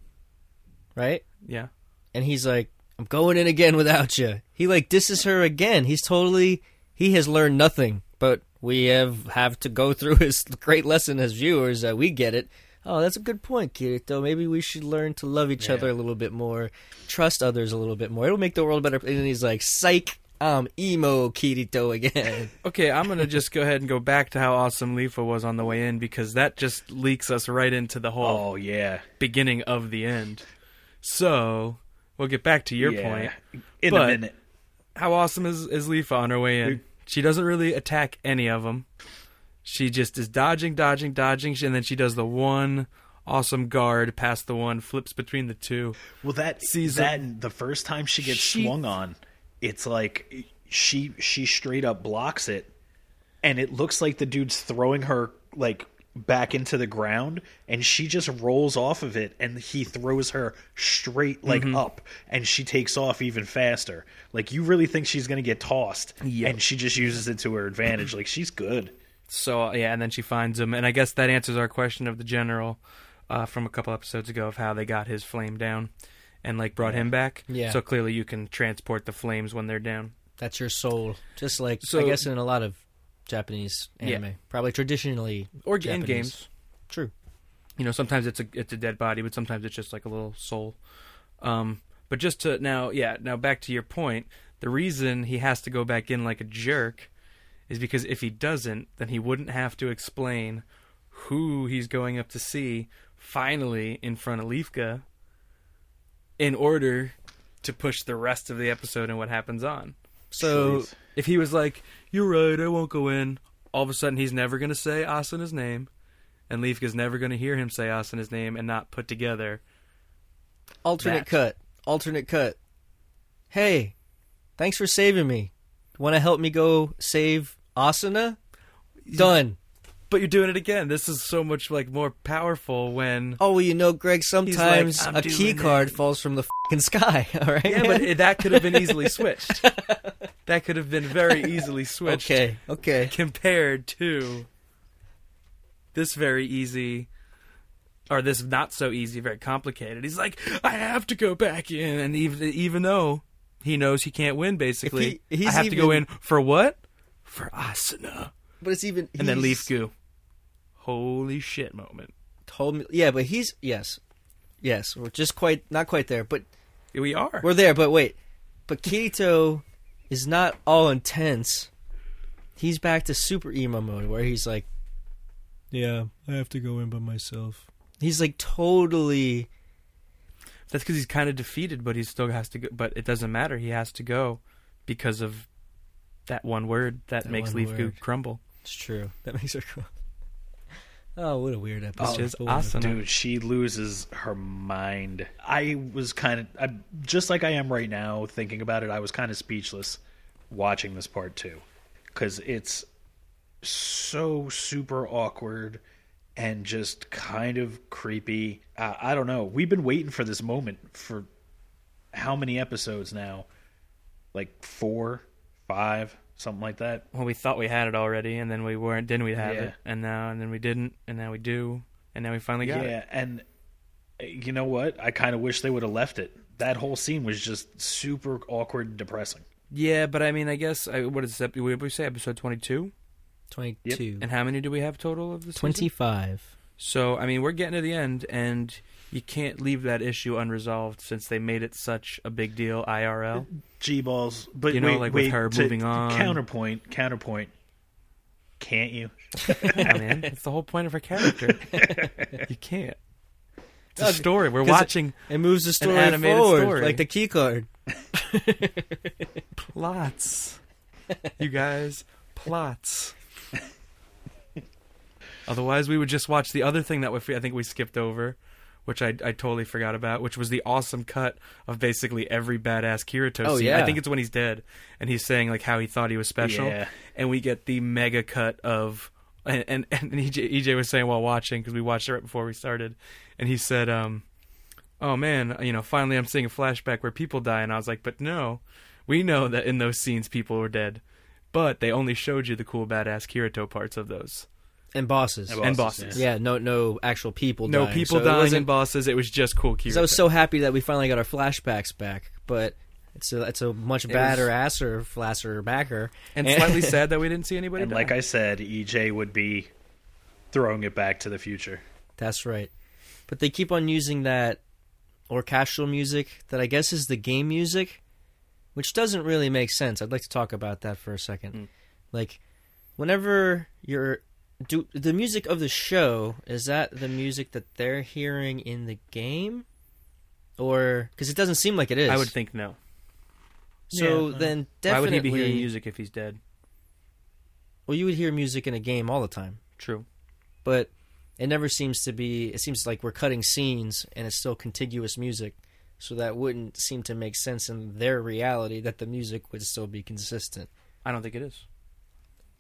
C: right?
D: Yeah,
C: And he's like, "I'm going in again without you." He like disses her again. He's totally he has learned nothing, but we have have to go through *laughs* his great lesson as viewers. Uh, we get it. Oh, that's a good point, Kirito. Maybe we should learn to love each
B: Yeah.
C: other a little bit more, trust others a little bit more. It'll make the world better. And he's like, "Psych, I'm emo Kirito again." *laughs*
D: Okay, I'm gonna just go ahead and go back to how awesome Leafa was on the way in because that just leaks us right into the whole
B: oh yeah
D: beginning of the end. So we'll get back to your
B: Yeah.
D: point.
B: in
D: But-
B: a minute
D: How awesome is is Leafa on her way in? She doesn't really attack any of them. She just is dodging, dodging, dodging, and then she does the one awesome guard past the one, flips between the two.
B: well that
D: Sees
B: that the first time she gets
D: She-
B: swung on it's like she she straight up blocks it and it looks like the dude's throwing her like back into the ground and she just rolls off of it and he throws her straight like
D: Mm-hmm.
B: up and she takes off even faster like you really think she's gonna get tossed
D: Yep.
B: and she just uses it to her advantage like she's good
D: So yeah, and then she finds him, and I guess that answers our question of the general uh, from a couple episodes ago of how they got his flame down and like brought him back.
C: Yeah.
D: So clearly, you can transport the flames when they're down.
C: That's your soul. Just like
D: So-
C: I guess in a lot of Japanese
D: Yeah.
C: anime, probably traditionally
D: Or in games,
C: True.
D: you know, sometimes it's a it's a dead body, but sometimes it's just like a little soul. Um, but just to now, yeah, now back to your point. The reason he has to go back in like a jerk is because if he doesn't, then he wouldn't have to explain who he's going up to see finally in front of Leafka in order to push the rest of the episode and what happens on. So
B: Truth.
D: If he was like, "You're right, I won't go in," all of a sudden he's never going to say Asuna's name, and Leafka's never going to hear him say Asuna's name and not put together.
C: Alternate
D: That.
C: cut. Alternate cut. Hey, thanks for saving me. Want to help me go save Asuna? Done.
D: But you're doing it again. This is so much like more powerful when.
C: Oh, well, you know, Greg. Sometimes
D: "I'm
C: a key card
D: it."
C: falls from the fing sky. *laughs* All right.
D: Yeah, but that could have been easily switched. *laughs* that could have been very easily switched.
C: okay. Okay.
D: compared to this very easy or this not so easy, very complicated. He's like, I have to go back in, and even even though he knows he can't win, basically,
C: he-
D: I have to go in for what? For Asuna.
C: But it's even.
D: and then Leaf Goo. Holy shit! Moment.
C: Told me. Yeah, but he's yes, yes. We're just quite not quite there, but
D: We are.
C: we're there. But wait, but Kirito is not all intense. He's back to super emo mode where he's like, "Yeah, I have to go in by myself." He's like totally.
D: That's because he's kind of defeated, but he still has to go. But it doesn't matter. He has to go because of that one word that,
C: That
D: makes Leaf Goo
C: word.
D: crumble.
C: It's true. That makes her cool. Oh, what a weird episode.
D: Which is awesome.
B: Dude, she loses her mind. I was kind of, I, just like I am right now, thinking about it. I was kind of speechless watching this part too, because it's so super awkward and just kind of creepy. Uh, I don't know. We've been waiting for this moment for how many episodes now? Like four, five, something like that.
D: Well, we thought we had it already, and then we weren't. Didn't we have
B: Yeah.
D: it, and now and then we didn't, and now we do, and now we finally got
B: yeah,
D: it.
B: Yeah, and uh, you know what? I kind of wish they would have left it. That whole scene was just super awkward and depressing.
D: Yeah, but I mean, I guess I, what is that? What did we say? Episode twenty-two.
C: 22.
D: And how many do we have total of this?
C: 25.
D: So I mean, we're getting to the end, and you can't leave that issue unresolved since they made it such a big deal. IRL.
B: G balls, but
D: You know,
B: wait,
D: like with
B: wait,
D: her
B: to-
D: moving on.
B: Counterpoint, counterpoint. Can't you?
D: yeah, man, it's the whole point of her character. *laughs* you can't. It's a story. We're
C: 'cause it-
D: watching
C: It moves the story
D: animated
C: forward,
D: story.
C: like the key card. *laughs*
D: plots. you guys, plots. *laughs* Otherwise, we would just watch the other thing that we, I think we skipped over, which I, I totally forgot about, which was the awesome cut of basically every badass Kirito
C: Oh,
D: scene.
C: yeah.
D: I think it's when he's dead, and he's saying like how he thought he was special,
B: Yeah.
D: and we get the mega cut of. And and, and *laughs* EJ, EJ was saying while watching because we watched it right before we started, and he said, um, "Oh man, you know, finally I'm seeing a flashback where people die," and I was like, "But no, we know that in those scenes people were dead, but they only showed you the cool badass Kirito parts of those
C: And bosses.
B: And
D: and
B: bosses,
D: bosses.
C: Yeah, no no actual people
D: No
C: dying.
D: people
C: So it
D: dying
C: wasn't-
D: and bosses. It was just cool Kirito.
C: 'cause I was so happy that we finally got our flashbacks back, but it's a it's a much badder
D: was-
C: asser flasser backer.
D: and slightly *laughs* sad that we didn't see anybody.
B: And
D: die.
B: like I said, EJ would be throwing it back to the future.
C: That's right. But they keep on using that orchestral music that I guess is the game music, which doesn't really make sense. I'd like to talk about that for a second.
D: Mm.
C: Like, whenever you're do the music of the show is that the music that they're hearing in the game, or because it doesn't seem like it is.
D: I would think no.
C: so.
B: Yeah.
C: then
D: Why would he be hearing music if he's dead?
C: well, you would hear music in a game all the time.
D: True.
C: but it never seems to be it seems like we're cutting scenes and it's still contiguous music so that wouldn't seem to make sense in their reality that the music would still be consistent
D: I don't think it is.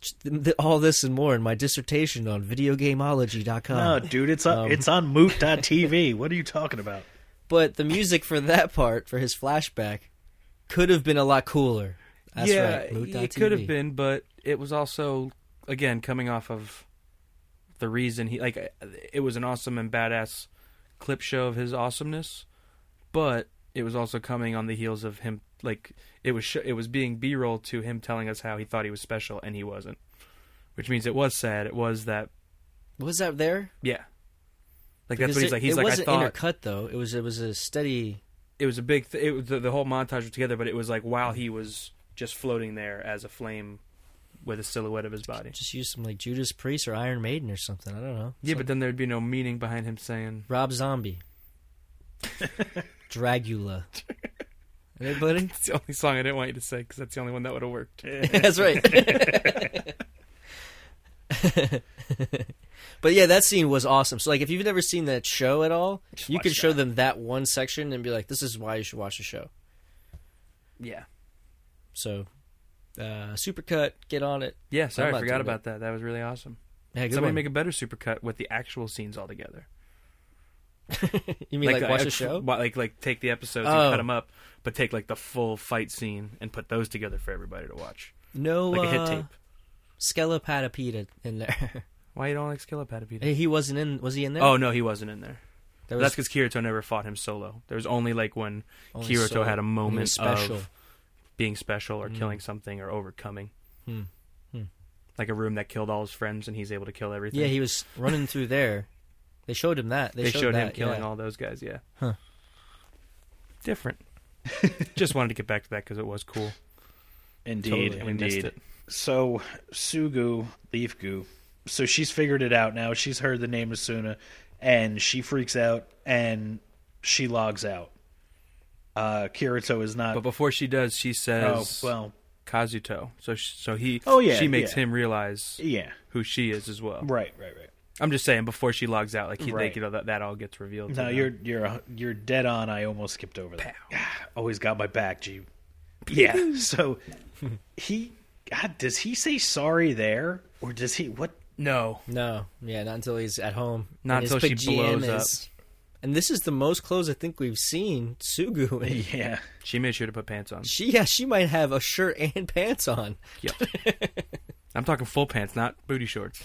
C: Just th- th- all this and more in my dissertation on videogameology.com
B: No, dude, it's on
C: Um,
B: it's on Moot.tv. *laughs* what are you talking about?
C: but the music for that part for his flashback could have been a lot cooler That's
D: yeah,
C: right Moot.tv.
D: it could have been, but it was also again coming off of the reason he like it was an awesome and badass clip show of his awesomeness, but it was also coming on the heels of him like it was sh- it was being b-roll to him telling us how he thought he was special and he wasn't, which means it was sad. It was that
C: was that there
D: yeah, like
C: Because
D: that's what he's
C: it-
D: like. He's
C: it
D: like I
C: wasn't
D: thought
C: intercut though it was it was a steady
D: it was a big th- it was the, the whole montage was together, but it was like while he was just floating there as a flame with a silhouette of his body.
C: just use some like Judas Priest or Iron Maiden or something I don't know
D: Yeah, but then there'd be no meaning behind him saying
C: Rob Zombie. *laughs* Dragula. *laughs* Anybody?
D: it's *laughs* the only song I didn't want you to say because that's the only one that would have worked. *laughs*
C: That's right. *laughs* but yeah, that scene was awesome. So like if you've never seen that show at all, you
B: watch
C: could show
B: that.
C: them that one section and be like, This is why you should watch the show.
D: Yeah,
C: So uh Supercut, get on it.
D: yeah. Sorry,
C: I'm
D: I
C: not
D: forgot
C: doing
D: about that. That was really awesome.
C: Yeah, good
D: Somebody
C: one.
D: make a better supercut with the actual scenes all together. *laughs*
C: you mean like,
D: uh,
C: watch
D: uh,
C: the show?
D: Like like take the episodes
C: Oh.
D: and cut them up, but take like the full fight scene and put those together for everybody to watch,
C: No
D: like a hit
C: uh,
D: tape.
C: Skelepatapita in there. *laughs*
D: Why you don't like Skillapatapita?
C: He wasn't in was he in there?
D: Oh no, he wasn't in there.
C: there
D: That's because Kirito never fought him solo. There was only like when
C: only
D: Kirito
C: solo.
D: had a moment
C: special.
D: of being special or
C: Mm.
D: killing something or overcoming.
C: Hmm. Hmm.
D: Like a room that killed all his friends and he's able to kill everything.
C: Yeah, he was running through there. They showed him that. They,
D: they, showed, him
C: that,
D: killing
C: yeah.
D: all those guys. Yeah.
C: Huh.
D: Different. *laughs* Just wanted to get back to that because it was cool.
B: Indeed,
D: and we missed
B: indeed.
D: it.
B: So Sugu, Leaf Goo. So she's figured it out now. She's heard the name Asuna, and she freaks out and she logs out. Uh, Kirito is not.
D: But before she does, she
B: oh
D: says
B: well,
D: Kazuto. So sh- so he
B: Oh, yeah,
D: she makes
B: yeah.
D: him realize
B: yeah,
D: who she is as well.
B: right, right, right.
D: I'm just saying before she logs out, like he,
B: Right.
D: like, you know that that all gets revealed.
B: No, you're you're you're dead on. I almost skipped over that. *sighs* Always got my back, G. *laughs* Yeah. *laughs* So he God, does he say sorry there, or does he what?
D: no.
C: No, yeah, not until he's at home.
D: Not
C: in his
D: until she blows
C: pajamas. And this is the most clothes I think we've seen Sugu in. *laughs*
B: Yeah.
D: She made sure to put pants on.
C: She yeah, she might have a shirt and pants on.
D: Yep. I'm talking full pants, not booty shorts.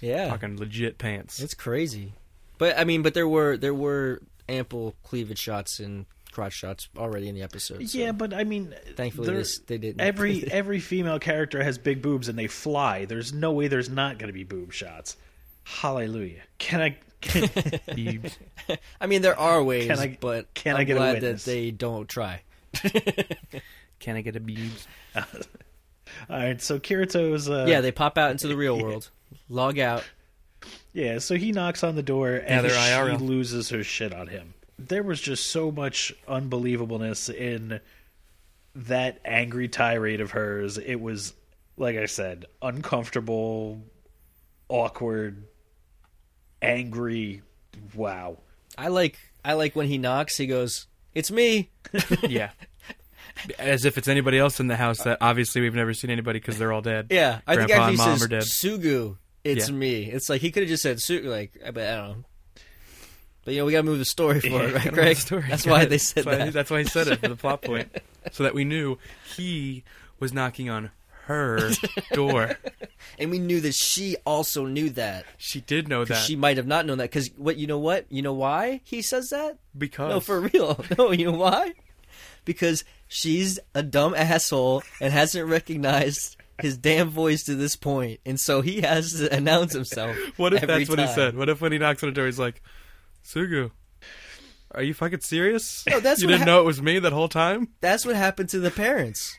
C: Yeah,
D: fucking legit pants.
C: it's crazy. But I mean, but there were there were ample cleavage shots and crotch shots already in the episode. so
B: Yeah, but I mean,
C: thankfully
B: there-
C: this, they didn't.
B: every *laughs* every female character has big boobs and they fly. There's no way there's not going to be boob shots. Hallelujah. Can I? Can, *laughs*
C: I mean, there are ways,
B: Can I-
C: but
B: can
C: I'm
B: I get
C: glad
B: witness?
C: that they don't try. *laughs*
D: Can I get a boobs?
B: all right. So Kirito's. Uh,
C: yeah, they pop out into the real world, log out.
B: Yeah, so he knocks on the door and
D: they're
B: she
D: IRL.
B: loses her shit on him. There was just so much unbelievableness in that angry tirade of hers. It was, like I said, uncomfortable, awkward, angry. Wow.
C: I like I like when he knocks. He goes, "It's me." *laughs*
D: yeah. *laughs* As if it's anybody else in the house that obviously we've never seen anybody because they're all dead.
C: Yeah, I think
D: Grandpa
C: after
D: and
C: he
D: mom
C: says
D: are dead.
C: Sugu, it's
D: Yeah.
C: me. It's like he could have just said Sugu. Like, I but I don't know. But you know, we got to move the story for it, right,
D: Gotta
C: Greg?
D: the story.
C: That's why they *laughs* said
D: that's why,
C: that.
D: That's why he said it for the plot *laughs* point, so that we knew he was knocking on her *laughs* door.
C: And we knew that she also knew that.
D: She did know
C: 'Cause
D: that
C: She might have not known that. Because what? You know what? You know why he says that?
D: because
C: No, for real. No, you know why? Because she's a dumb asshole and hasn't recognized his damn voice to this point, and so he has to announce himself. *laughs*
D: What if that's what he said? What if when he knocks on the door, he's like, "Sugu, are you fucking serious?
C: No, that's *laughs*
D: you didn't
C: hap-
D: know it was me that whole time."
C: That's what happened to the parents.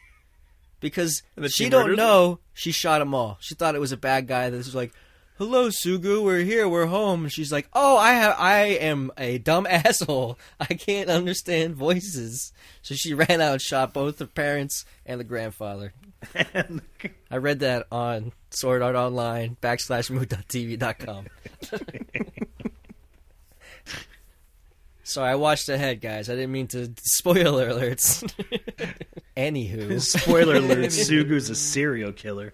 C: Because she,
D: she
C: don't know, she shot them all. She thought it was a bad guy This was like, "Hello, Sugu, we're here, we're home." She's like, "Oh, I have, I am a dumb *laughs* asshole. I can't understand voices." So she ran out and shot both the parents and the grandfather.
B: And *laughs*
C: I read that on Sword Art Online backslash mood.tv.com. *laughs* Sorry, I watched ahead, guys. I didn't mean to spoiler alerts. Anywho,
B: spoiler alert: Sugu's a serial killer.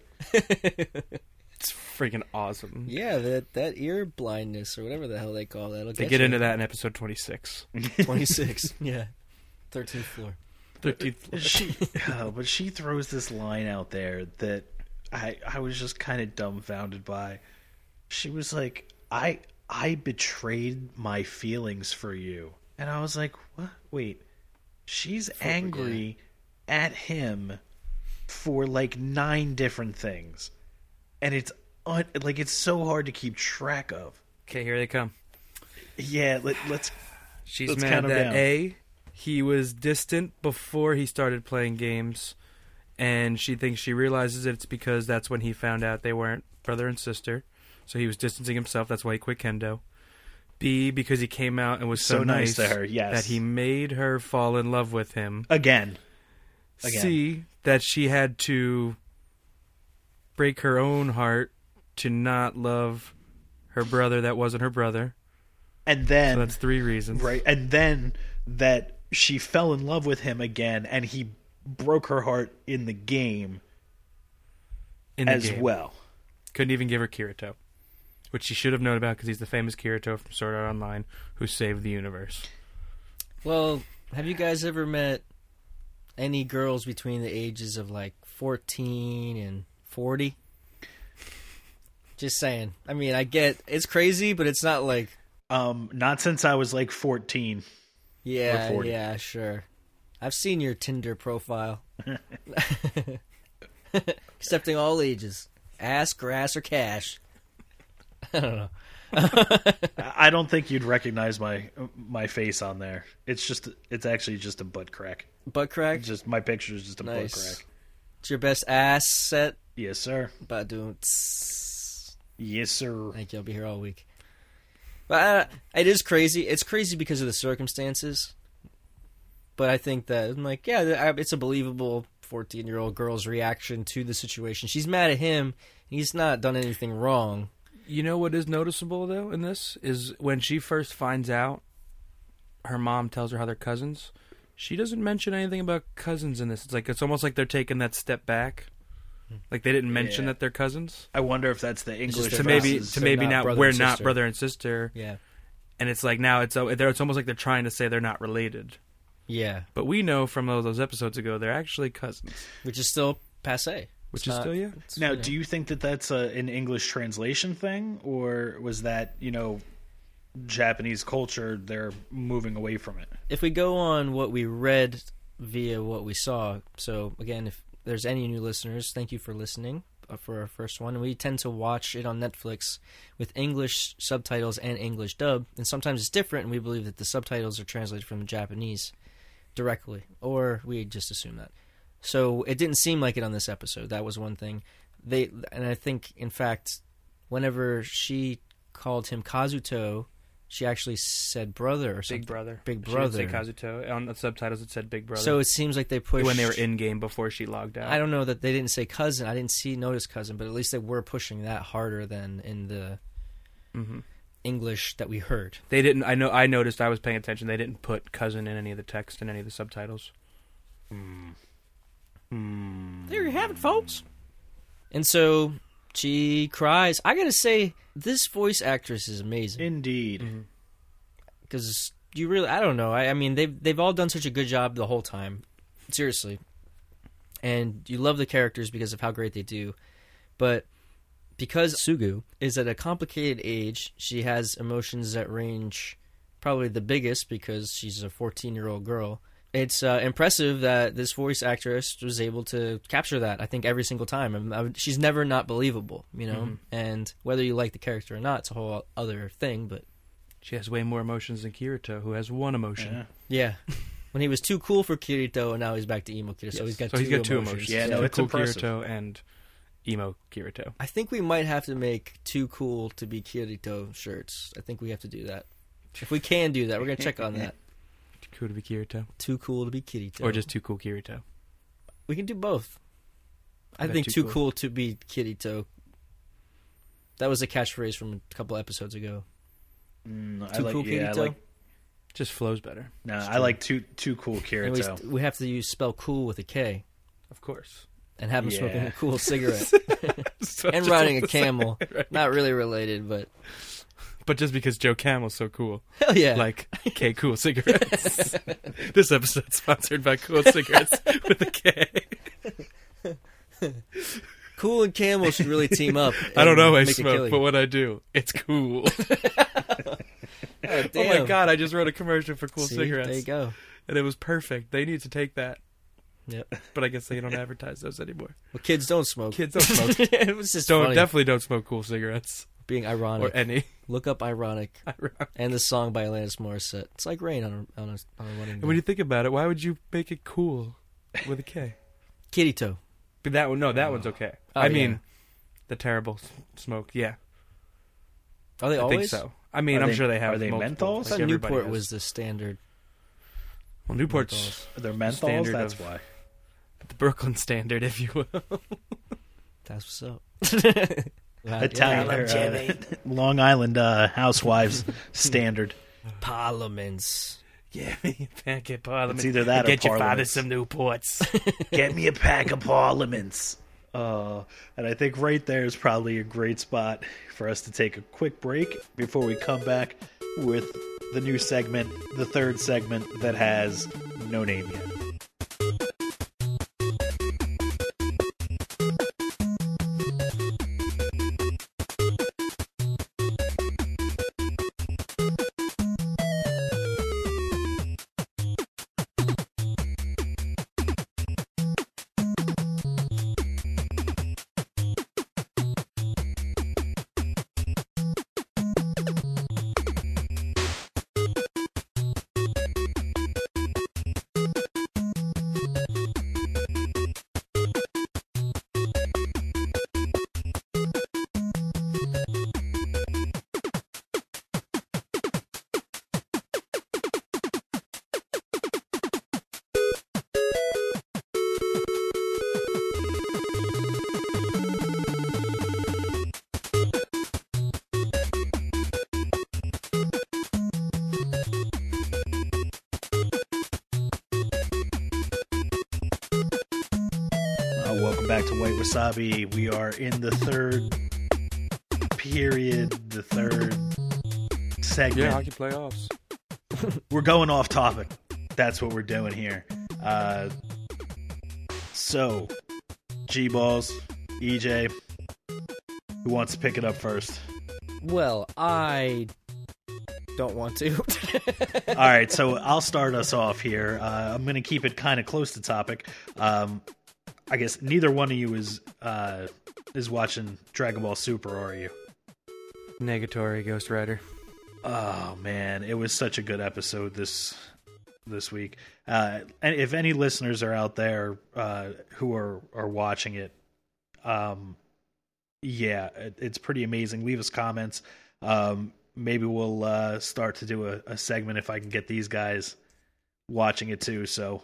D: It's freaking awesome.
C: yeah, that that ear blindness or whatever the hell they call that.
D: They get into that in episode twenty six. *laughs*
C: twenty six. *laughs* yeah, thirteenth floor.
D: Thirteenth.
B: she *laughs* oh, but she throws this line out there that I I was just kind of dumbfounded by. She was like, "I I betrayed my feelings for you," and I was like, "What? Wait." She's angry at him for like nine different things, and it's un- like it's so hard to keep track of.
D: Okay, here they come.
B: Yeah, let, let's
D: She's
B: Let's
D: mad
B: count 'em
D: that
B: down.
D: A, he was distant before he started playing games, and she thinks she realizes it's because that's when he found out they weren't brother and sister, so he was distancing himself. That's why he quit kendo. B, because he came out and was so,
B: So nice to her, yes.
D: that he made her fall in love with him.
B: again. Again.
D: C, that she had to break her own heart to not love her brother that wasn't her brother.
B: And then
D: So that's three reasons.
B: Right. And then that she fell in love with him again and he broke her heart in the game
D: In the
B: as
D: game.
B: well.
D: Couldn't even give her Kirito, which she should have known about because he's the famous Kirito from Sword Art Online who saved the universe.
C: Well, have you guys ever met any girls between the ages of like 14 and 40? Just saying. I mean, I get it's crazy, but it's not like
B: Um not since I was like 14.
C: yeah, yeah, sure. I've seen your Tinder profile. *laughs* *laughs* Accepting all ages. Ass, grass, or cash. *laughs* I don't know.
B: I don't think you'd recognize my my face on there. It's just it's actually just a butt crack.
C: Butt crack.
B: It's just my picture is just a butt crack.
C: It's your best ass set.
B: Yes, sir.
C: About doing. tss.
B: Yes, sir.
C: Thank you. I'll be here all week. But uh, it is crazy. It's crazy because of the circumstances. But I think that I'm like, yeah, it's a believable 14 year old girl's reaction to the situation. She's mad at him. He's not done anything wrong.
D: You know what is noticeable though in this is when she first finds out her mom tells her how they're cousins. She doesn't mention anything about cousins in this. It's like it's almost like they're taking that step back. Like they didn't mention
B: Yeah.
D: that they're cousins.
B: I wonder if that's the English
D: To maybe to maybe
C: not
D: now we're not brother and sister,
C: Yeah.
D: and it's like now it's it's almost like they're trying to say they're not related.
C: Yeah.
D: But we know from all those episodes ago they're actually cousins,
C: Which is still passe.
D: which
C: It's
D: is
C: not-
D: still yeah.
B: Now,
C: you know.
B: do you think that that's a, an English translation thing, or was that you know Japanese culture? They're moving away from it.
C: if we go on what we read via what we saw, so again, if there's any new listeners, thank you for listening uh, for our first one. We tend to watch it on Netflix with English subtitles and English dub, and sometimes it's different, and we believe that the subtitles are translated from the Japanese directly, or we just assume that. So it didn't seem like it on this episode. That was one thing. They and I think, in fact, whenever she called him Kazuto, she actually said brother or something.
D: Big brother,
C: Big
D: She didn't say
C: brother.
D: Kazuto on the subtitles. It said Big brother.
C: So it seems like they pushed
D: when they were in game before she logged out.
C: I don't know that they didn't say cousin. I didn't see notice cousin, but at least they were pushing that harder than in the
D: hmm
C: English that we heard.
D: They didn't. I know. I noticed. I was paying attention. They didn't put cousin in any of the text in any of the subtitles.
C: There you have it, folks. And so she cries. I gotta say, this voice actress is amazing
B: Indeed. Mm-hmm.
C: because you really, I don't know. I, I mean, they've they've all done such a good job the whole time, seriously. And you love the characters because of how great they do, but because Sugu is at a complicated age, she has emotions that range probably the biggest because she's a 14 year old girl. It's uh, impressive that this voice actress was able to capture that. I think every single time, I mean, I would- she's never not believable, you know.
D: Mhm.
C: And whether you like the character or not, it's a whole other thing. But
D: She has way more emotions than Kirito, who has one emotion.
B: Yeah.
C: yeah, *laughs* when he was too cool for Kirito, and now he's back to emo Kirito, so he's got
D: so
C: two
D: he's got two
C: emotions.
D: emotions.
B: Yeah, no,
D: Too
B: it's
D: cool
B: impressive.
D: Kirito and emo Kirito.
C: I think we might have to make too cool to be Kirito shirts. I think we have to do that. If we can do that, we're gonna check on that.
D: Too cool to be Kirito,
C: Too cool to be Kirito,
D: or just too cool Kirito.
C: we can do both. I
D: I
C: think
D: too
C: too
D: cool.
C: cool to be Kirito. That was a catchphrase from a couple episodes ago.
B: Mm, I
C: Too
B: like,
C: cool
B: yeah, I
C: Kirito.
B: like.
D: Just flows better.
B: No,
C: It's
B: I like too too cool
C: And we,
B: Kirito.
C: we have to use spell cool with a K
D: Of course.
C: and have him smoking a cool cigarette *laughs* and riding a *laughs*
D: the same-
C: camel. Not really related, but
D: But just because Joe Camel's so cool,
C: hell yeah.
D: like K *laughs* Cool Cigarettes. *laughs* this episode's sponsored by Cool *laughs* Cigarettes with a K.
C: cool and Camel should really team up.
D: I don't know I smoke, but what I do, it's cool.
C: Oh,
D: oh my god, I just wrote a commercial for Cool
C: See,
D: Cigarettes.
C: There you go.
D: And it was perfect. They need to take that.
C: Yep.
D: But I guess they don't advertise those anymore.
C: Well, kids don't smoke.
D: Kids don't smoke.
C: it was just
D: don't
C: funny
D: definitely don't smoke cool cigarettes
C: being ironic.
D: or any.
C: Look up *laughs* ironic and the song by Alanis Morissette. It's like rain on a on a, on a running
D: And when you think about it, why would you make it cool with a K?
C: Kitty toe.
D: But that one, no, that one's okay.
C: Oh,
D: I
C: yeah.
D: mean, the terrible smoke. Yeah,
C: Are they
D: I
C: always?
D: think so. I mean,
B: Are
D: I'm
B: they-
D: sure they have.
B: are they
D: multiple,
B: menthols?
C: I
D: like
C: thought Newport
D: has.
C: was the standard.
D: Well, Newport's
C: menthols.
B: They're menthols.
D: Standard
B: That's
D: of-
B: why.
D: the Brooklyn standard, if you will. *laughs*
C: That's what's up. *laughs* Wow,
B: Italian,
C: yeah.
B: or, uh, *laughs* Long Island uh, housewives *laughs* standard.
C: Parliaments.
D: Yeah, *laughs* packet parliament.
B: It's either that or
D: Get your father
B: parliaments.
D: some Newports.
B: Get me a pack of parliaments. Uh, and I think right there is probably a great spot for us to take a quick break before we come back with the new segment, the third segment that has no name yet. In the third period, the third segment.
D: Yeah, hockey playoffs. *laughs*
B: we're going off topic. That's what we're doing here. Uh, so, G balls, EJ, who wants to pick it up first?
C: Well, I don't want to. *laughs*
B: All right, so I'll start us off here. Uh, I'm going to keep it kind of close to topic. Um, I guess neither one of you is uh, is watching Dragon Ball Super, are you?
D: Negatory Ghost Rider.
B: Oh man, it was such a good episode this this week. Uh, if any listeners are out there uh, who are are watching it, um, yeah, it, it's pretty amazing. Leave us comments. Um, maybe we'll uh, start to do a, a segment if I can get these guys watching it too. So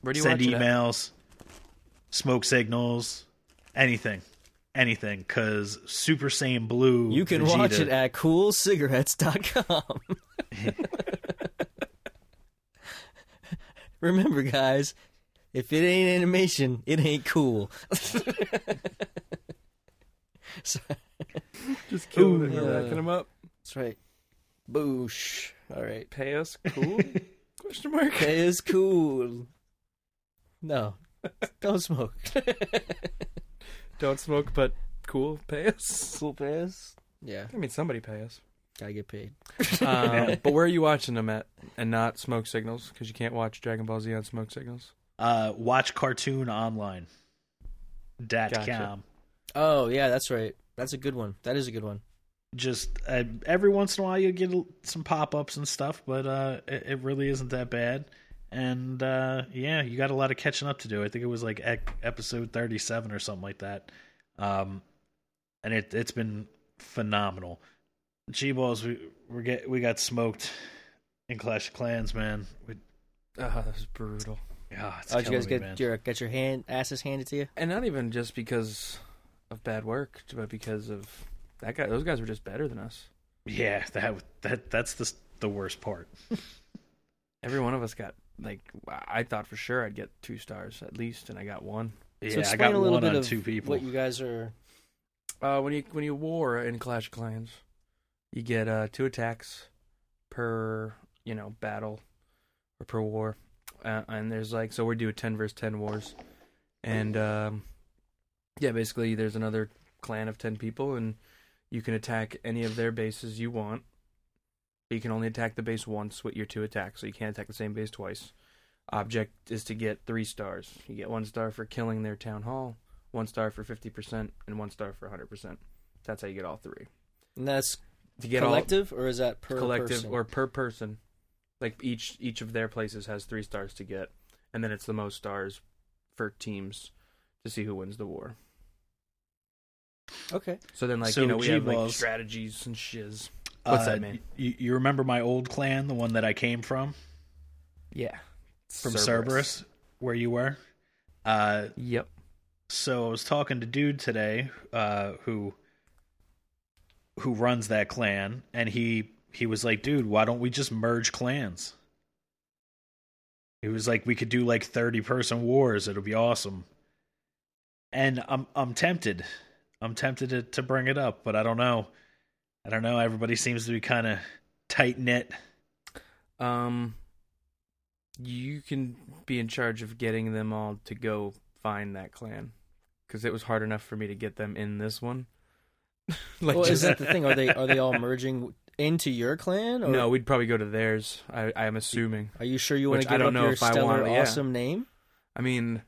D: Where do you
B: send emails, smoke signals, anything, anything. Because Super Saiyan Blue,
C: you can
B: Vegeta-
C: watch it at coolcigarettes.com. *laughs* Remember, guys, if it ain't animation, it ain't cool. So- *laughs* *laughs*
D: Just
B: killing
D: killing
B: it,
D: it, racking them up.
C: That's right. Boosh. All right.
D: Pay us cool? Question mark.
C: Okay, it's cool. No, don't smoke.
D: Don't smoke, but cool. Pay us.
C: cool pass. Yeah,
D: I mean, somebody pay us.
C: gotta get paid. *laughs*
D: Um, but where are you watching them at, and not Smoke Signals? Because you can't watch Dragon Ball Z on Smoke Signals.
B: Uh, watch cartoon online. Dat
D: Gotcha.
B: com.
C: Oh yeah, that's right. That's a good one. That is a good one.
B: Just uh, every once in a while you get some pop ups and stuff, but uh, it, it really isn't that bad. And uh, yeah, you got a lot of catching up to do. I think it was like ec- episode thirty seven or something like that. Um, and it it's been phenomenal. G balls, we we get we got smoked in Clash of Clans, man. We,
D: Oh, that was brutal.
B: Yeah, it's
C: Oh, did you guys
B: me,
C: get
B: man.
C: your get your hand asses handed to you?
D: And not even just because of bad work, but because of that guy. Those guys were just better than us.
B: Yeah, that that that's the the worst part. *laughs*
D: Every one of us got like I thought for sure I'd get two stars at least, and I got one.
B: Yeah,
C: so
B: I got
C: a little
B: one
C: bit
B: on
C: of
B: two people.
C: what you guys are.
D: Uh, when you when you war in Clash of Clans, you get uh, two attacks per you know battle or per war, uh, and there's like so we do a ten versus ten wars, and um, yeah, basically there's another clan of ten people, and you can attack any of their bases you want. But you can only attack the base once with your two attacks, so you can't attack the same base twice. Object is to get three stars. You get one star for killing their town hall, one star for 50% and one star for 100%. That's how you get all three.
C: And that's
D: To get
C: collective, or is that per
D: collective
C: person?
D: or per person, like each each of their places has 3 stars to get and then it's the most stars for teams to see who wins the war.
C: okay?
D: So then like,
B: So
D: you know, we have like strategies and shiz. What's
B: Uh,
D: that mean?
B: You, you remember my old clan, the one that I came from,
D: Yeah.
B: from Cerberus, where you were? Uh,
D: Yep.
B: so I was talking to dude today, uh, who who runs that clan, and he he was like, "Dude, why don't we just merge clans?" He was like, "We could do like thirty person wars. It'll be awesome." And I'm I'm tempted. I'm tempted to, to bring it up, but I don't know. I don't know. Everybody seems to be kind of tight knit.
D: Um, you can be in charge of getting them all to go find that clan, because it was hard enough for me to get them in this one. *laughs* like,
C: well, is that the thing? Are they are they all merging into your clan? Or
D: no, we'd probably go to theirs. I, I am assuming.
C: Are you sure you want
D: Which
C: to
D: I
C: give
D: don't
C: up
D: know
C: your
D: if I want- yeah.
C: awesome name?
D: I mean,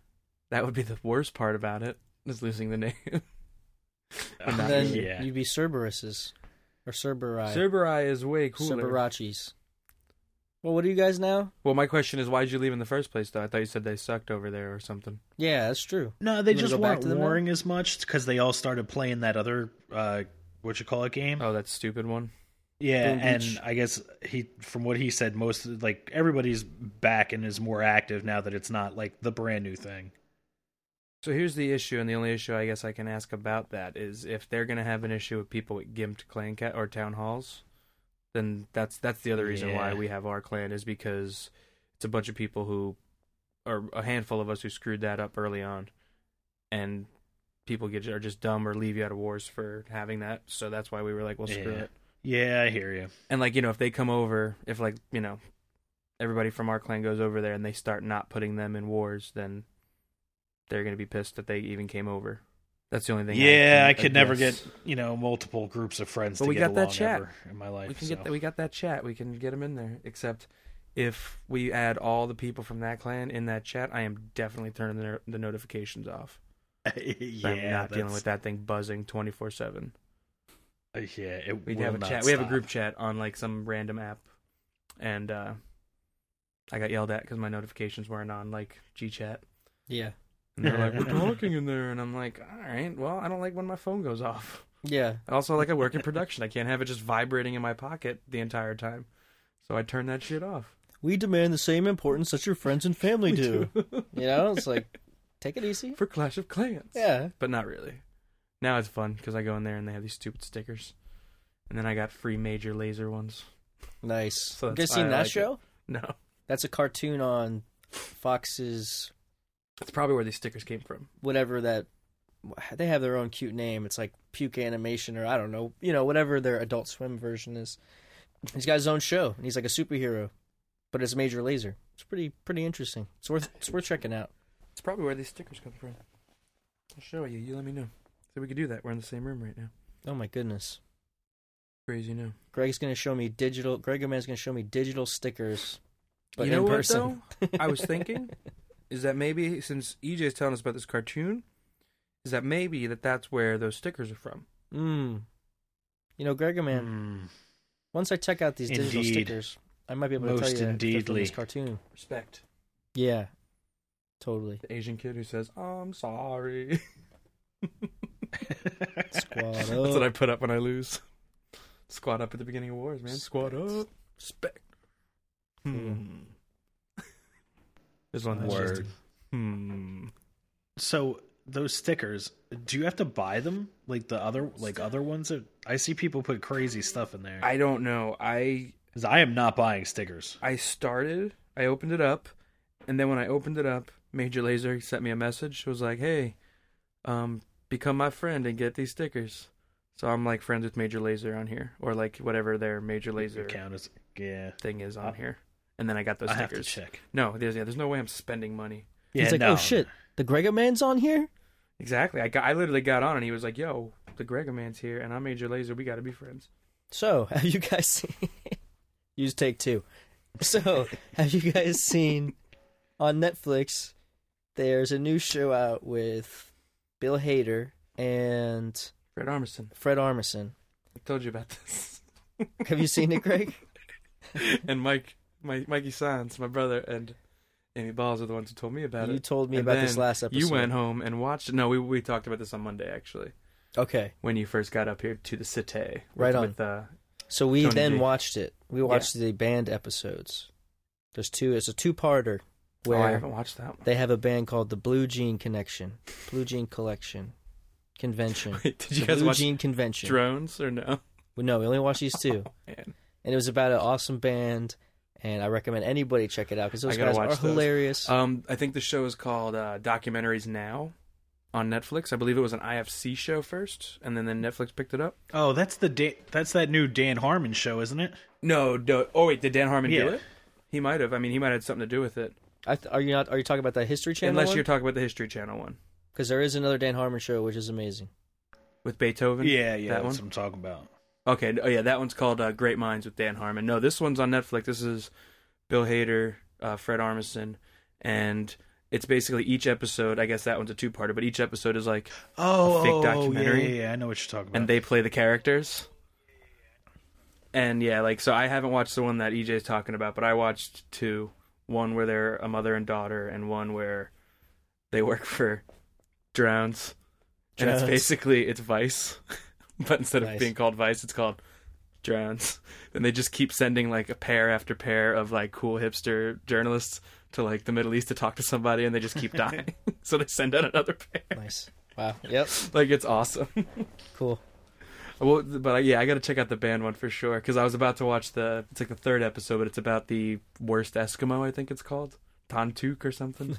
D: that would be the worst part about it is losing the name. *laughs*
C: And
B: Uh,
C: then
B: yeah.
C: you'd be Cerberus's or Cerberai,
D: Cerberai is way cooler.
C: Cerberachis. Well, what are you guys now?
D: Well, my question is, why did you leave in the first place? Though I thought you said they sucked over there or something.
C: Yeah, that's true.
B: No, they just
C: go back
B: weren't
C: to
B: warring as much because they all started playing that other uh, what you call it game.
D: Oh, that stupid one.
B: yeah,
C: Boom
B: and
C: Beach.
B: I guess he, from what he said, most like everybody's back and is more active now that it's not like the brand new thing.
D: So here's the issue, and the only issue I guess I can ask about that is if they're going to have an issue with people with gimped clan cat or town halls, then that's that's the other reason why we have our clan is because it's a bunch of people who, or a handful of us who screwed that up early on, and people get are just dumb or leave you out of wars for having that. So that's why we were like, well, screw
B: Yeah.
D: it.
B: Yeah, I hear you.
D: And like you know, if they come over, if like you know, everybody from our clan goes over there and they start not putting them in wars, then they're gonna be pissed that they even came over. That's the only thing.
B: Yeah, I,
D: can
B: could never get you know multiple groups of friends
D: But
B: to
D: we
B: get
D: got that chat.
B: in my life.
D: We can
B: so.
D: get that. We got that chat. We can get them in there. Except if we add all the people from that clan in that chat, I am definitely turning the, the notifications off. *laughs*
B: yeah,
D: I'm not dealing with that thing buzzing twenty four seven.
B: uh, Yeah, it
D: We
B: will
D: have a
B: not
D: chat. We have a group chat on like some random app, and uh I got yelled at because my notifications weren't on like GChat.
C: Yeah.
D: And they're like, "We're talking *laughs* in there," and I'm like, "All right, well, I don't like when my phone goes off."
C: Yeah.
D: Also, like I work in production, I can't have it just vibrating in my pocket the entire time, so I turn that shit off.
C: We demand the same importance that your friends and family *laughs* do. you know, it's like, take it easy.
D: for Clash of Clans.
C: Yeah.
D: but not really. Now it's fun because I go in there and they have these stupid stickers, and then I got free Major Lazer ones.
C: Nice.
D: So
C: you guys seen that
D: like it.
C: show?
D: No,
C: That's a cartoon on Fox's
D: that's probably where these stickers came from.
C: whatever that they have their own cute name. It's like Puke Animation or I don't know, you know, whatever their Adult Swim version is. He's got his own show and he's like a superhero, but it's Major Lazer. It's pretty pretty interesting. It's worth it's worth checking out.
D: It's probably where these stickers come from. I'll show you. You let me know. So we could do that. We're in the same room right now.
C: Oh my goodness.
D: Crazy new.
C: Greg's gonna show me digital. Greg Man's gonna show me digital stickers, but
D: you know
C: in
D: what
C: person.
D: though? I was thinking *laughs* is that maybe since EJ's telling us about this cartoon, is that maybe that that's where those stickers are from?
C: Mm. You know, Greg Man.
B: Mm.
C: Once I check out these digital stickers, I might be able to
B: Most
C: tell you if they're from this cartoon.
D: Respect.
C: Yeah, totally.
D: The Asian kid who says, "I'm sorry." *laughs*
C: Squad *laughs*
D: That's what I put up when I lose. Squad up at the beginning of wars, man. Squad up. Respect. Hmm. There's one that's
B: Word.
D: hmm.
B: So those stickers, do you have to buy them like the other like other ones? That, I see people put crazy stuff in there.
D: I don't know. I
B: 'Cause I am not buying stickers.
D: I started. I opened it up, and then when I opened it up, Major Lazer sent me a message. It was like, "Hey, um, become my friend and get these stickers." So I'm like friends with Major Lazer on here, or like whatever their Major Lazer
B: account is yeah.
D: thing is on here. And then I got those
B: I have to
D: stickers.
B: check.
D: No, there's yeah, there's no way I'm spending money.
B: Yeah,
C: He's like,
B: no.
C: oh shit, the Greg Man's on here.
D: Exactly. I got, I literally got on and he was like, "Yo, the Gregor man's here, and I'm Major Lazer. We got to be friends."
C: So, *laughs* have you guys seen? *laughs* Use take two. So, *laughs* have you guys seen on Netflix? There's a new show out with Bill Hader and
D: Fred Armisen.
C: Fred Armisen.
D: I told you about this.
C: Have you seen it, Greg?
D: and Mike, my Mikey Sands, my brother, and Amy Balls are the ones who told me about it.
C: You told me
D: And
C: about this
D: then
C: last episode.
D: You went home and watched. No, we we talked about this on Monday actually.
C: Okay,
D: When you first got up here to the city, with,
C: Right on.
D: With, uh,
C: so we
D: Tony
C: then
D: G.
C: watched it. We watched the band episodes. There's two. It's a two-parter
D: oh, I haven't watched that one.
C: they have a band called the Blue Jean Connection, Blue Jean Collection, Convention. *laughs*
D: Wait, did you
C: The
D: guys
C: Blue
D: watch
C: Jean Convention.
D: drones or no?
C: Well, no, we only watched these *laughs* two.
D: Man.
C: and it was about an awesome band and i recommend anybody check it out because those
D: I gotta
C: guys
D: watch
C: are
D: those.
C: hilarious
D: Um, I think the show is called uh, Documentaries Now on Netflix. I believe it was an IFC show first, and then, then Netflix picked it up.
B: Oh, that's the da- that's that new Dan Harmon show, isn't it?
D: No, no. Oh wait, did Dan Harmon do it? He might have. I mean, he might have had something to do with it.
C: I th- are you not are you talking about that history channel
D: Unless you're talking about the History Channel one
C: because there is another dan harmon show which is amazing
D: with Beethoven.
B: Yeah, yeah,
D: that
B: that's
D: one.
B: what I'm talking about.
D: Okay. Oh yeah, that one's called uh, Great Minds with Dan Harmon. No, this one's on Netflix. This is Bill Hader, uh, Fred Armisen, and it's basically each episode. I guess that one's a two-parter, but each episode is like,
B: Oh,
D: fake
B: oh,
D: documentary.
B: Yeah, yeah, yeah, I know what you're talking about.
D: and they play the characters. And yeah, like so, I haven't watched the one that EJ's talking about, but I watched two. One where they're a mother and daughter, and one where they work for DRONEZ. And it's basically it's Vice, *laughs* *laughs* but instead of being called Vice, it's called DRONEZ. *laughs* And they just keep sending like a pair after pair of like cool hipster journalists to like the Middle East to talk to somebody, and they just keep *laughs* dying. so they send out another pair.
C: nice wow yep
D: Like it's awesome.
C: cool
D: Well, but uh, yeah, I got to check out the band one for sure because I was about to watch the. It's like the third episode, but it's about the worst Eskimo. I think it's called Tantuk or something.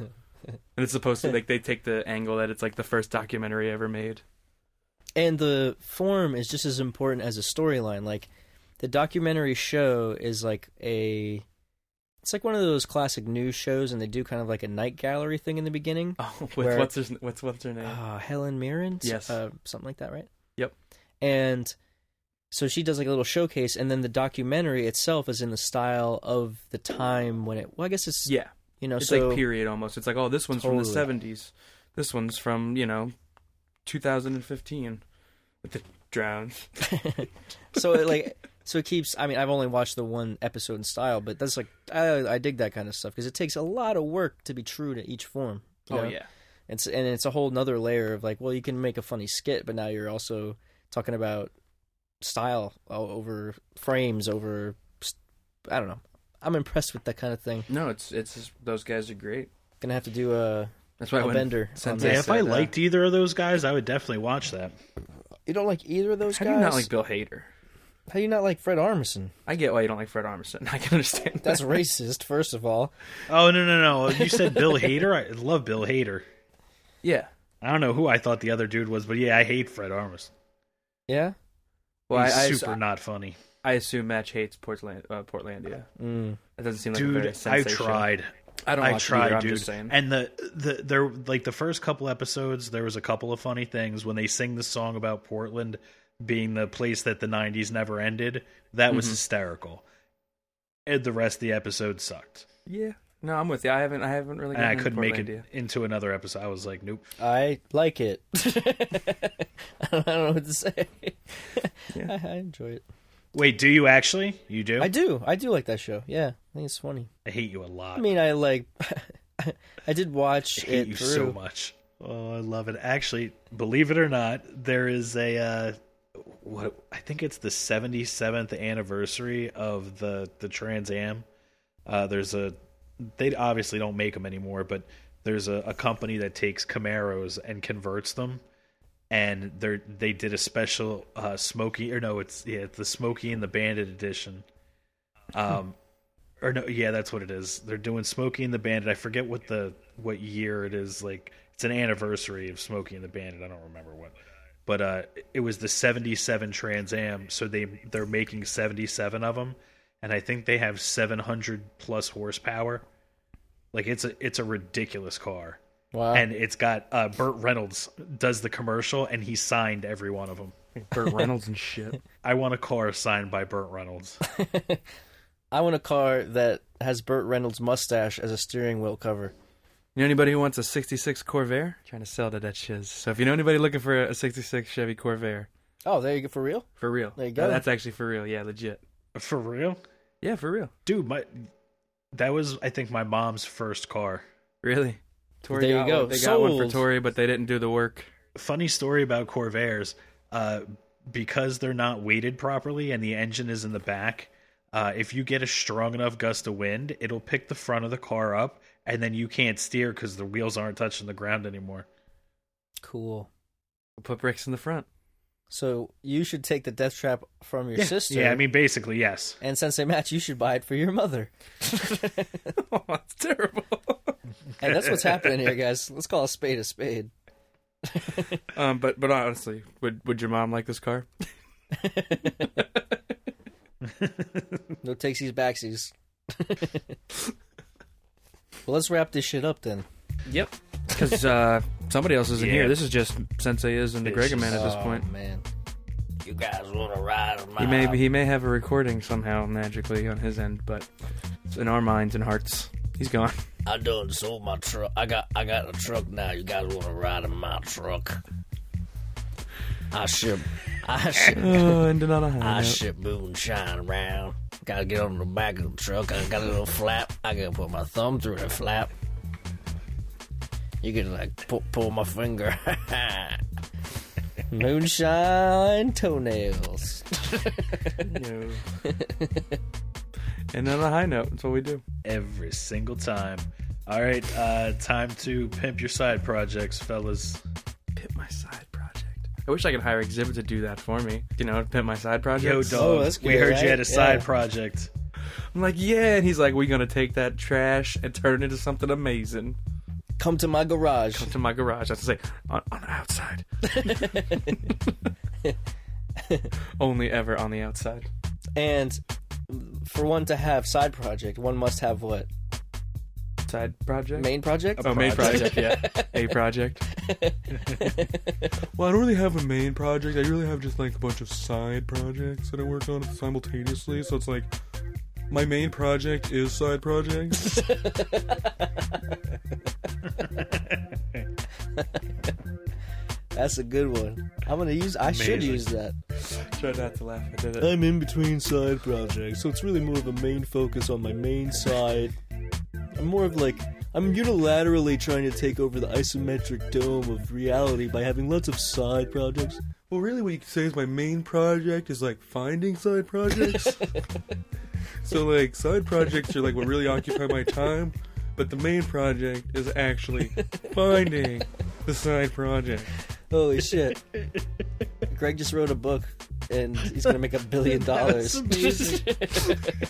D: and it's supposed to like they take the angle that it's like the first documentary ever made.
C: And the form is just as important as a storyline. Like the documentary show is like a it's like one of those classic news shows and they do kind of like a night gallery thing in the beginning. *laughs*
D: Oh, with,
C: Where-
D: what's her what's what's her name?
C: Uh, Helen Mirren,
D: Yes.
C: uh, something like that, right?
D: Yep.
C: And so she does like a little showcase, and then the documentary itself is in the style of the time when it. Well, I guess it's
D: yeah,
C: you know,
D: it's
C: so
D: like period almost. It's like oh, this one's from the seventies. This one's from you know, 2015 with the DRONEZ. *laughs*
C: so it, like so it keeps. I mean, I've only watched the one episode in style, but that's like I, I dig that kind of stuff because it takes a lot of work to be true to each form. you
D: Oh yeah,
C: It's and it's a whole nother layer of like, well, you can make a funny skit, but now you're also talking about style o- over frames over. I don't know. I'm impressed with that kind of thing.
D: no, it's it's those guys are great.
C: Gonna have to do a,
D: That's why
C: a
D: when
C: bender. on
D: Sensei
B: Yeah, if I
D: uh,
B: liked either of those guys, I would definitely watch that.
C: You don't like either of those
D: how
C: guys?
D: do you not like Bill Hader?
C: How do you not like Fred Armisen?
D: I get why you don't like Fred Armisen. *laughs* I can understand.
C: That's
D: that.
C: racist, first of all.
B: Oh no no no! You said Bill Hader. I love Bill Hader.
D: yeah.
B: I don't know who I thought the other dude was, but yeah, I hate Fred Armisen.
C: Yeah.
D: Well,
B: He's
D: I, I,
B: super not funny,
D: I assume Match hates Portland, uh, Portlandia.
C: Mm.
D: That doesn't seem like a very
B: dude. I
D: sensei show.
B: tried.
D: I don't
B: I
D: watch it
B: tried,
D: either, I'm
B: dude.
D: just saying.
B: And the the there like the first couple episodes, there was a couple of funny things when they sing the song about Portland being the place that the '90s never ended. That was
D: Mhm.
B: hysterical. And the rest of the episode sucked,
D: yeah. No, I'm with you. I haven't. I haven't really.
B: and I couldn't make
D: Portlandia.
B: it into another episode. I was like, nope.
C: I like it. *laughs* *laughs* I don't know what to say.
D: Yeah. *laughs*
C: I, I enjoy it.
B: Wait, do you actually? You do?
C: I do. I do like that show. Yeah, I think it's funny.
B: I hate you a lot.
C: I mean, I like. *laughs* I did watch
B: I hate
C: it
B: you
C: through.
B: so much. Oh, I love it. Actually, believe it or not, there is a uh, what I think it's the 77th anniversary of the the Trans Am. Uh, there's a they obviously don't make them anymore, but there's a, a company that takes Camaros and converts them, and they they did a special uh, Smokey or no, it's yeah, it's the Smokey and the Bandit edition. Um, or no, yeah, that's what it is. They're doing Smokey and the Bandit. I forget what the what year it is. Like it's an anniversary of Smokey and the Bandit. I don't remember what, but uh, it was the '77 Trans Am. So they they're making 77 of them, and I think they have 700 plus horsepower. Like it's a it's a ridiculous car,
C: Wow.
B: and it's got uh, Burt Reynolds does the commercial, and he signed every one of them.
D: Burt Reynolds and shit.
B: I want a car signed by Burt Reynolds. *laughs*
C: I want a car that has Burt Reynolds' mustache as a steering wheel cover.
D: You know anybody who wants a '66 Corvair? Trying to sell to that shiz. So if you know anybody looking for a '66 Chevy Corvair,
C: Oh, there you go. For real?
D: for real,
C: There you go.
D: Uh, that's actually for real. Yeah, legit.
B: For real,
D: Yeah, for real.
B: dude. My that was I think my mom's first car.
D: Really. Tori
C: There you
D: got
C: go.
D: One. They got one for Tori, but they didn't do the work.
B: funny story about Corvairs. Uh, because they're not weighted properly and the engine is in the back, uh, if you get a strong enough gust of wind, it'll pick the front of the car up, and then you can't steer because the wheels aren't touching the ground anymore.
C: Cool.
D: We'll put bricks in the front.
C: So you should take the death trap from your
B: yeah.
C: sister.
B: Yeah, I mean, basically, yes.
C: and Sensei Match, you should buy it for your mother.
D: oh, *laughs* *laughs* that's terrible.
C: And that's what's happening here, guys. Let's call a spade a spade. *laughs*
D: um, but but honestly, would would your mom like this car?
C: No takesies backsies. well, let's wrap this shit up then.
D: Yep. Because uh, somebody else isn't
B: Yeah.
D: here. This is just Sensei is and the
B: It's
D: Gregor man at this
C: oh,
D: point.
C: man. You guys want to ride on my
D: He may he may have a recording somehow magically on his end, but in our minds and hearts, he's gone.
C: I done sold my truck. I got I got a truck now. You guys want to ride in my truck? I ship I ship *laughs*
D: oh, and another
C: I
D: note.
C: ship moonshine around. Gotta get on the back of the truck. I got a little flap. I gotta put my thumb through the flap. You can like pull, pull my finger. *laughs* Moonshine toenails.
D: Yo. *laughs* and on a high note, that's what we do.
B: Every single time. All right, uh, time to pimp your side projects, fellas.
D: Pimp my side project. I wish I could hire Xzibit to do that for me. You know, pimp my side project.
B: Yo, dog.
C: Oh, that's
B: we
C: good,
B: heard you had
C: right?
B: a side
C: Yeah.
B: project.
D: I'm like, yeah, and he's like, we're gonna take that trash and turn it into something amazing.
C: Come to my garage.
D: Come to my garage. I have to say on, on the outside. *laughs* Only ever on the outside.
C: And for one to have side project, one must have what?
D: Side project.
C: Main project?
D: Oh, main project, yeah. *laughs* A project. well, I don't really have a main project. I really have just like a bunch of side projects that I work on simultaneously. So it's like my main project is side projects. *laughs*
C: That's a good one. I'm gonna use. I should use that.
D: Try not to laugh. I did it.
C: I'm in between side projects, so it's really more of a main focus on my main side. I'm more of like I'm unilaterally trying to take over the isometric dome of reality by having lots of side projects.
D: Well, really, what you could say is my main project is like finding side projects. *laughs* so, like, side projects are like what really occupy my time, but the main project is actually finding the side project.
C: Holy shit! Greg just wrote a book, and he's gonna make a billion dollars.
B: That's amazing.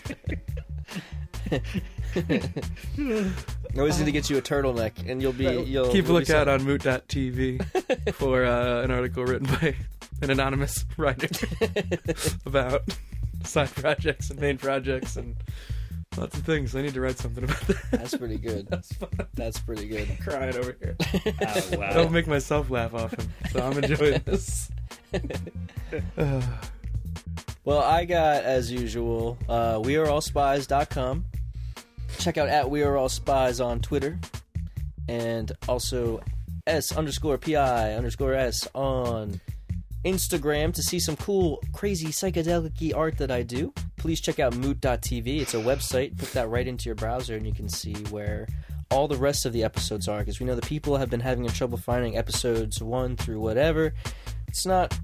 C: I always need to get you a turtleneck, and you'll be you'll
D: Keep a lookout
C: set.
D: on moot.tv for uh, an article written by an anonymous writer *laughs* about side projects and main projects and lots of things. I need to write something about that.
C: That's pretty good. *laughs*
D: That's fun.
C: That's pretty good.
D: I'm crying over here.
B: Oh,
D: I
B: wow.
D: don't make myself laugh often, so I'm enjoying *laughs* this. *laughs*
C: Well, I got, as usual, uh, weareallspies.com. Check out at We Are All Spies on Twitter. And also S underscore PI underscore S on Instagram to see some cool, crazy, psychedelic art that I do. Please check out moot.tv. It's a website. Put that right into your browser and you can see where all the rest of the episodes are. Because we know the people have been having trouble finding episodes one through whatever. It's not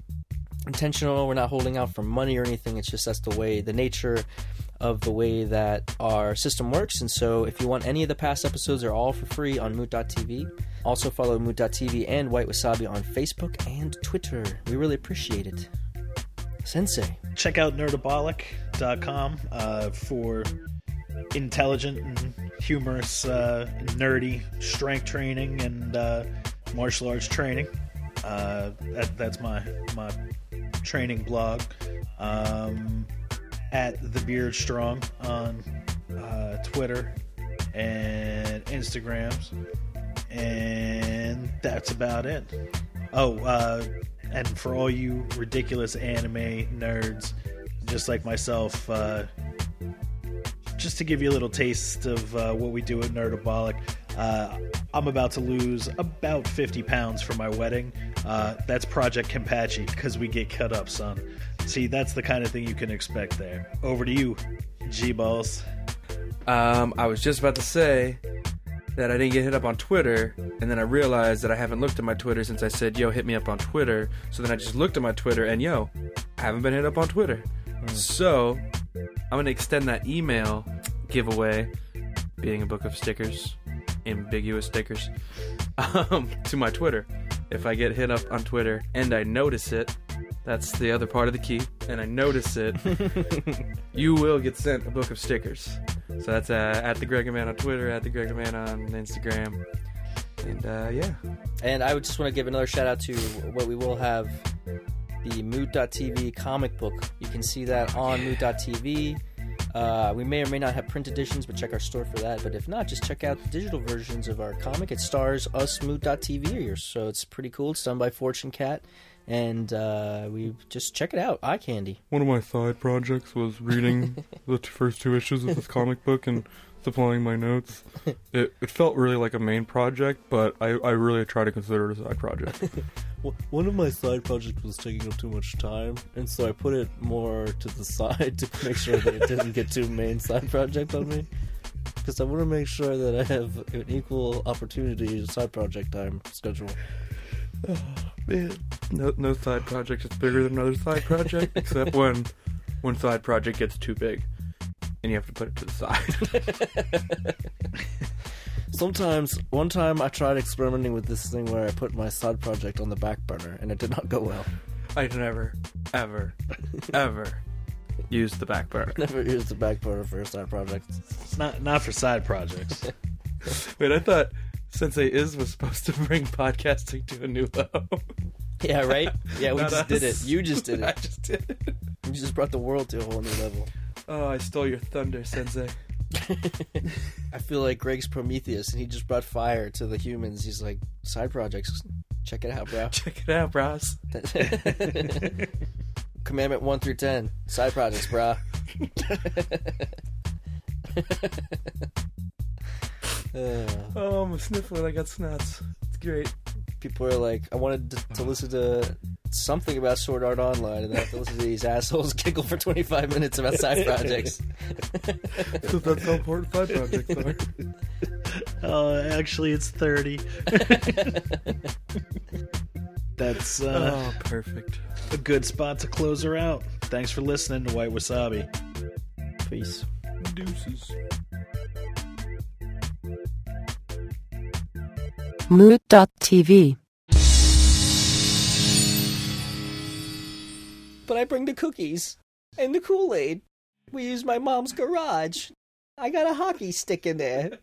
C: intentional. We're not holding out for money or anything. It's just that's the way, the nature of the way that our system works. And so, if you want any of the past episodes, they're all for free on Moot.tv. Also, follow Moot.tv and White Wasabi on Facebook and Twitter. We really appreciate it. Sensei.
B: Check out nerdabolic.com uh, for intelligent and humorous, uh, nerdy strength training and uh, martial arts training. Uh, that, that's my my training blog. Um, at the Beard Strong on uh, Twitter and Instagrams, and that's about it. Oh, uh, and for all you ridiculous anime nerds, just like myself, uh, just to give you a little taste of uh, what we do at Nerdabolic, uh, I'm about to lose about 50 pounds for my wedding. Uh, that's Project Kenpachi because we get cut up, son. See, that's the kind of thing you can expect there. Over to you, G Balls.
D: Um, I was just about to say that I didn't get hit up on Twitter, and then I realized that I haven't looked at my Twitter since I said, yo, hit me up on Twitter. So then I just looked at my Twitter, and yo, I haven't been hit up on Twitter. Hmm. So I'm going to extend that email giveaway, being a book of stickers, ambiguous stickers, um, *laughs* to my Twitter. If I get hit up on Twitter and I notice it, that's the other part of the key, and I notice it, *laughs* you will get sent a book of stickers. So that's uh, at the Greg Man on Twitter, at the Greg Man on Instagram, and uh, yeah,
C: And I would just want to give another shout out to what we will have the Moot.tv comic book. You can see that on Moot.tv. Uh, we may or may not have print editions, but check our store for that. But if not, just check out the digital versions of our comic. It stars us Moot.tv here, so it's pretty cool. It's done by Fortune Cat, and uh, we just check it out. Eye candy.
A: One of my side projects was reading *laughs* the t- first two issues of this comic book and supplying my notes. *laughs* It, it felt really like a main project, but I, I really try to consider it a side project. *laughs*
C: One of my side projects was taking up too much time, and so I put it more to the *laughs* side to make sure that it didn't get too main side project on me. Because I want to make sure that I have an equal opportunity to side project time schedule. *sighs*
D: man, no no side project is bigger than another side project, *laughs* except when one side project gets too big, and you have to put it to the side. *laughs*
C: Sometimes, one time I tried experimenting with this thing where I put my side project on the back burner, and it did not go well.
D: I never, ever, *laughs* ever use the back burner.
C: Never used the back burner for a side project.
B: It's not not for side projects. *laughs*
D: Wait, I thought Sensei is was supposed to bring podcasting to a new level.
C: Yeah, right? Yeah, we
D: Not
C: just did it. You just did *laughs* it.
D: I just did it.
C: You just brought the world to a whole new level.
D: Oh, I stole your thunder, Sensei. *laughs*
C: I feel like Greg's Prometheus, and he just brought fire to the humans. He's like, side projects. Check it out, bro. *laughs*
D: Check it out, bros. *laughs*
C: Commandment 1 through 10. Side projects, brah. Uh,
D: Oh, I'm sniffling. I got snots. It's great.
C: people are like, I wanted to, to listen to something about Sword Art Online, and then I have to listen to these assholes *laughs* giggle for 25 minutes about side *laughs* projects.
A: So that's how important side projects are.
B: Uh, *laughs* actually, it's 30. That's uh,
D: oh, perfect.
B: a good spot to close her out. Thanks for listening to White Wasabi.
C: Peace.
D: Deuces.
F: Moot.tv.
C: But I bring the cookies and the Kool Aid. We use my mom's garage. I got a hockey stick in there.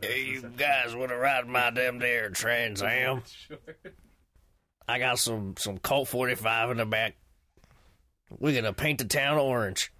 G: Hey, you guys want to ride my damn there Trans Am? *laughs* I got some some Colt 45 in the back. We're gonna paint the town orange.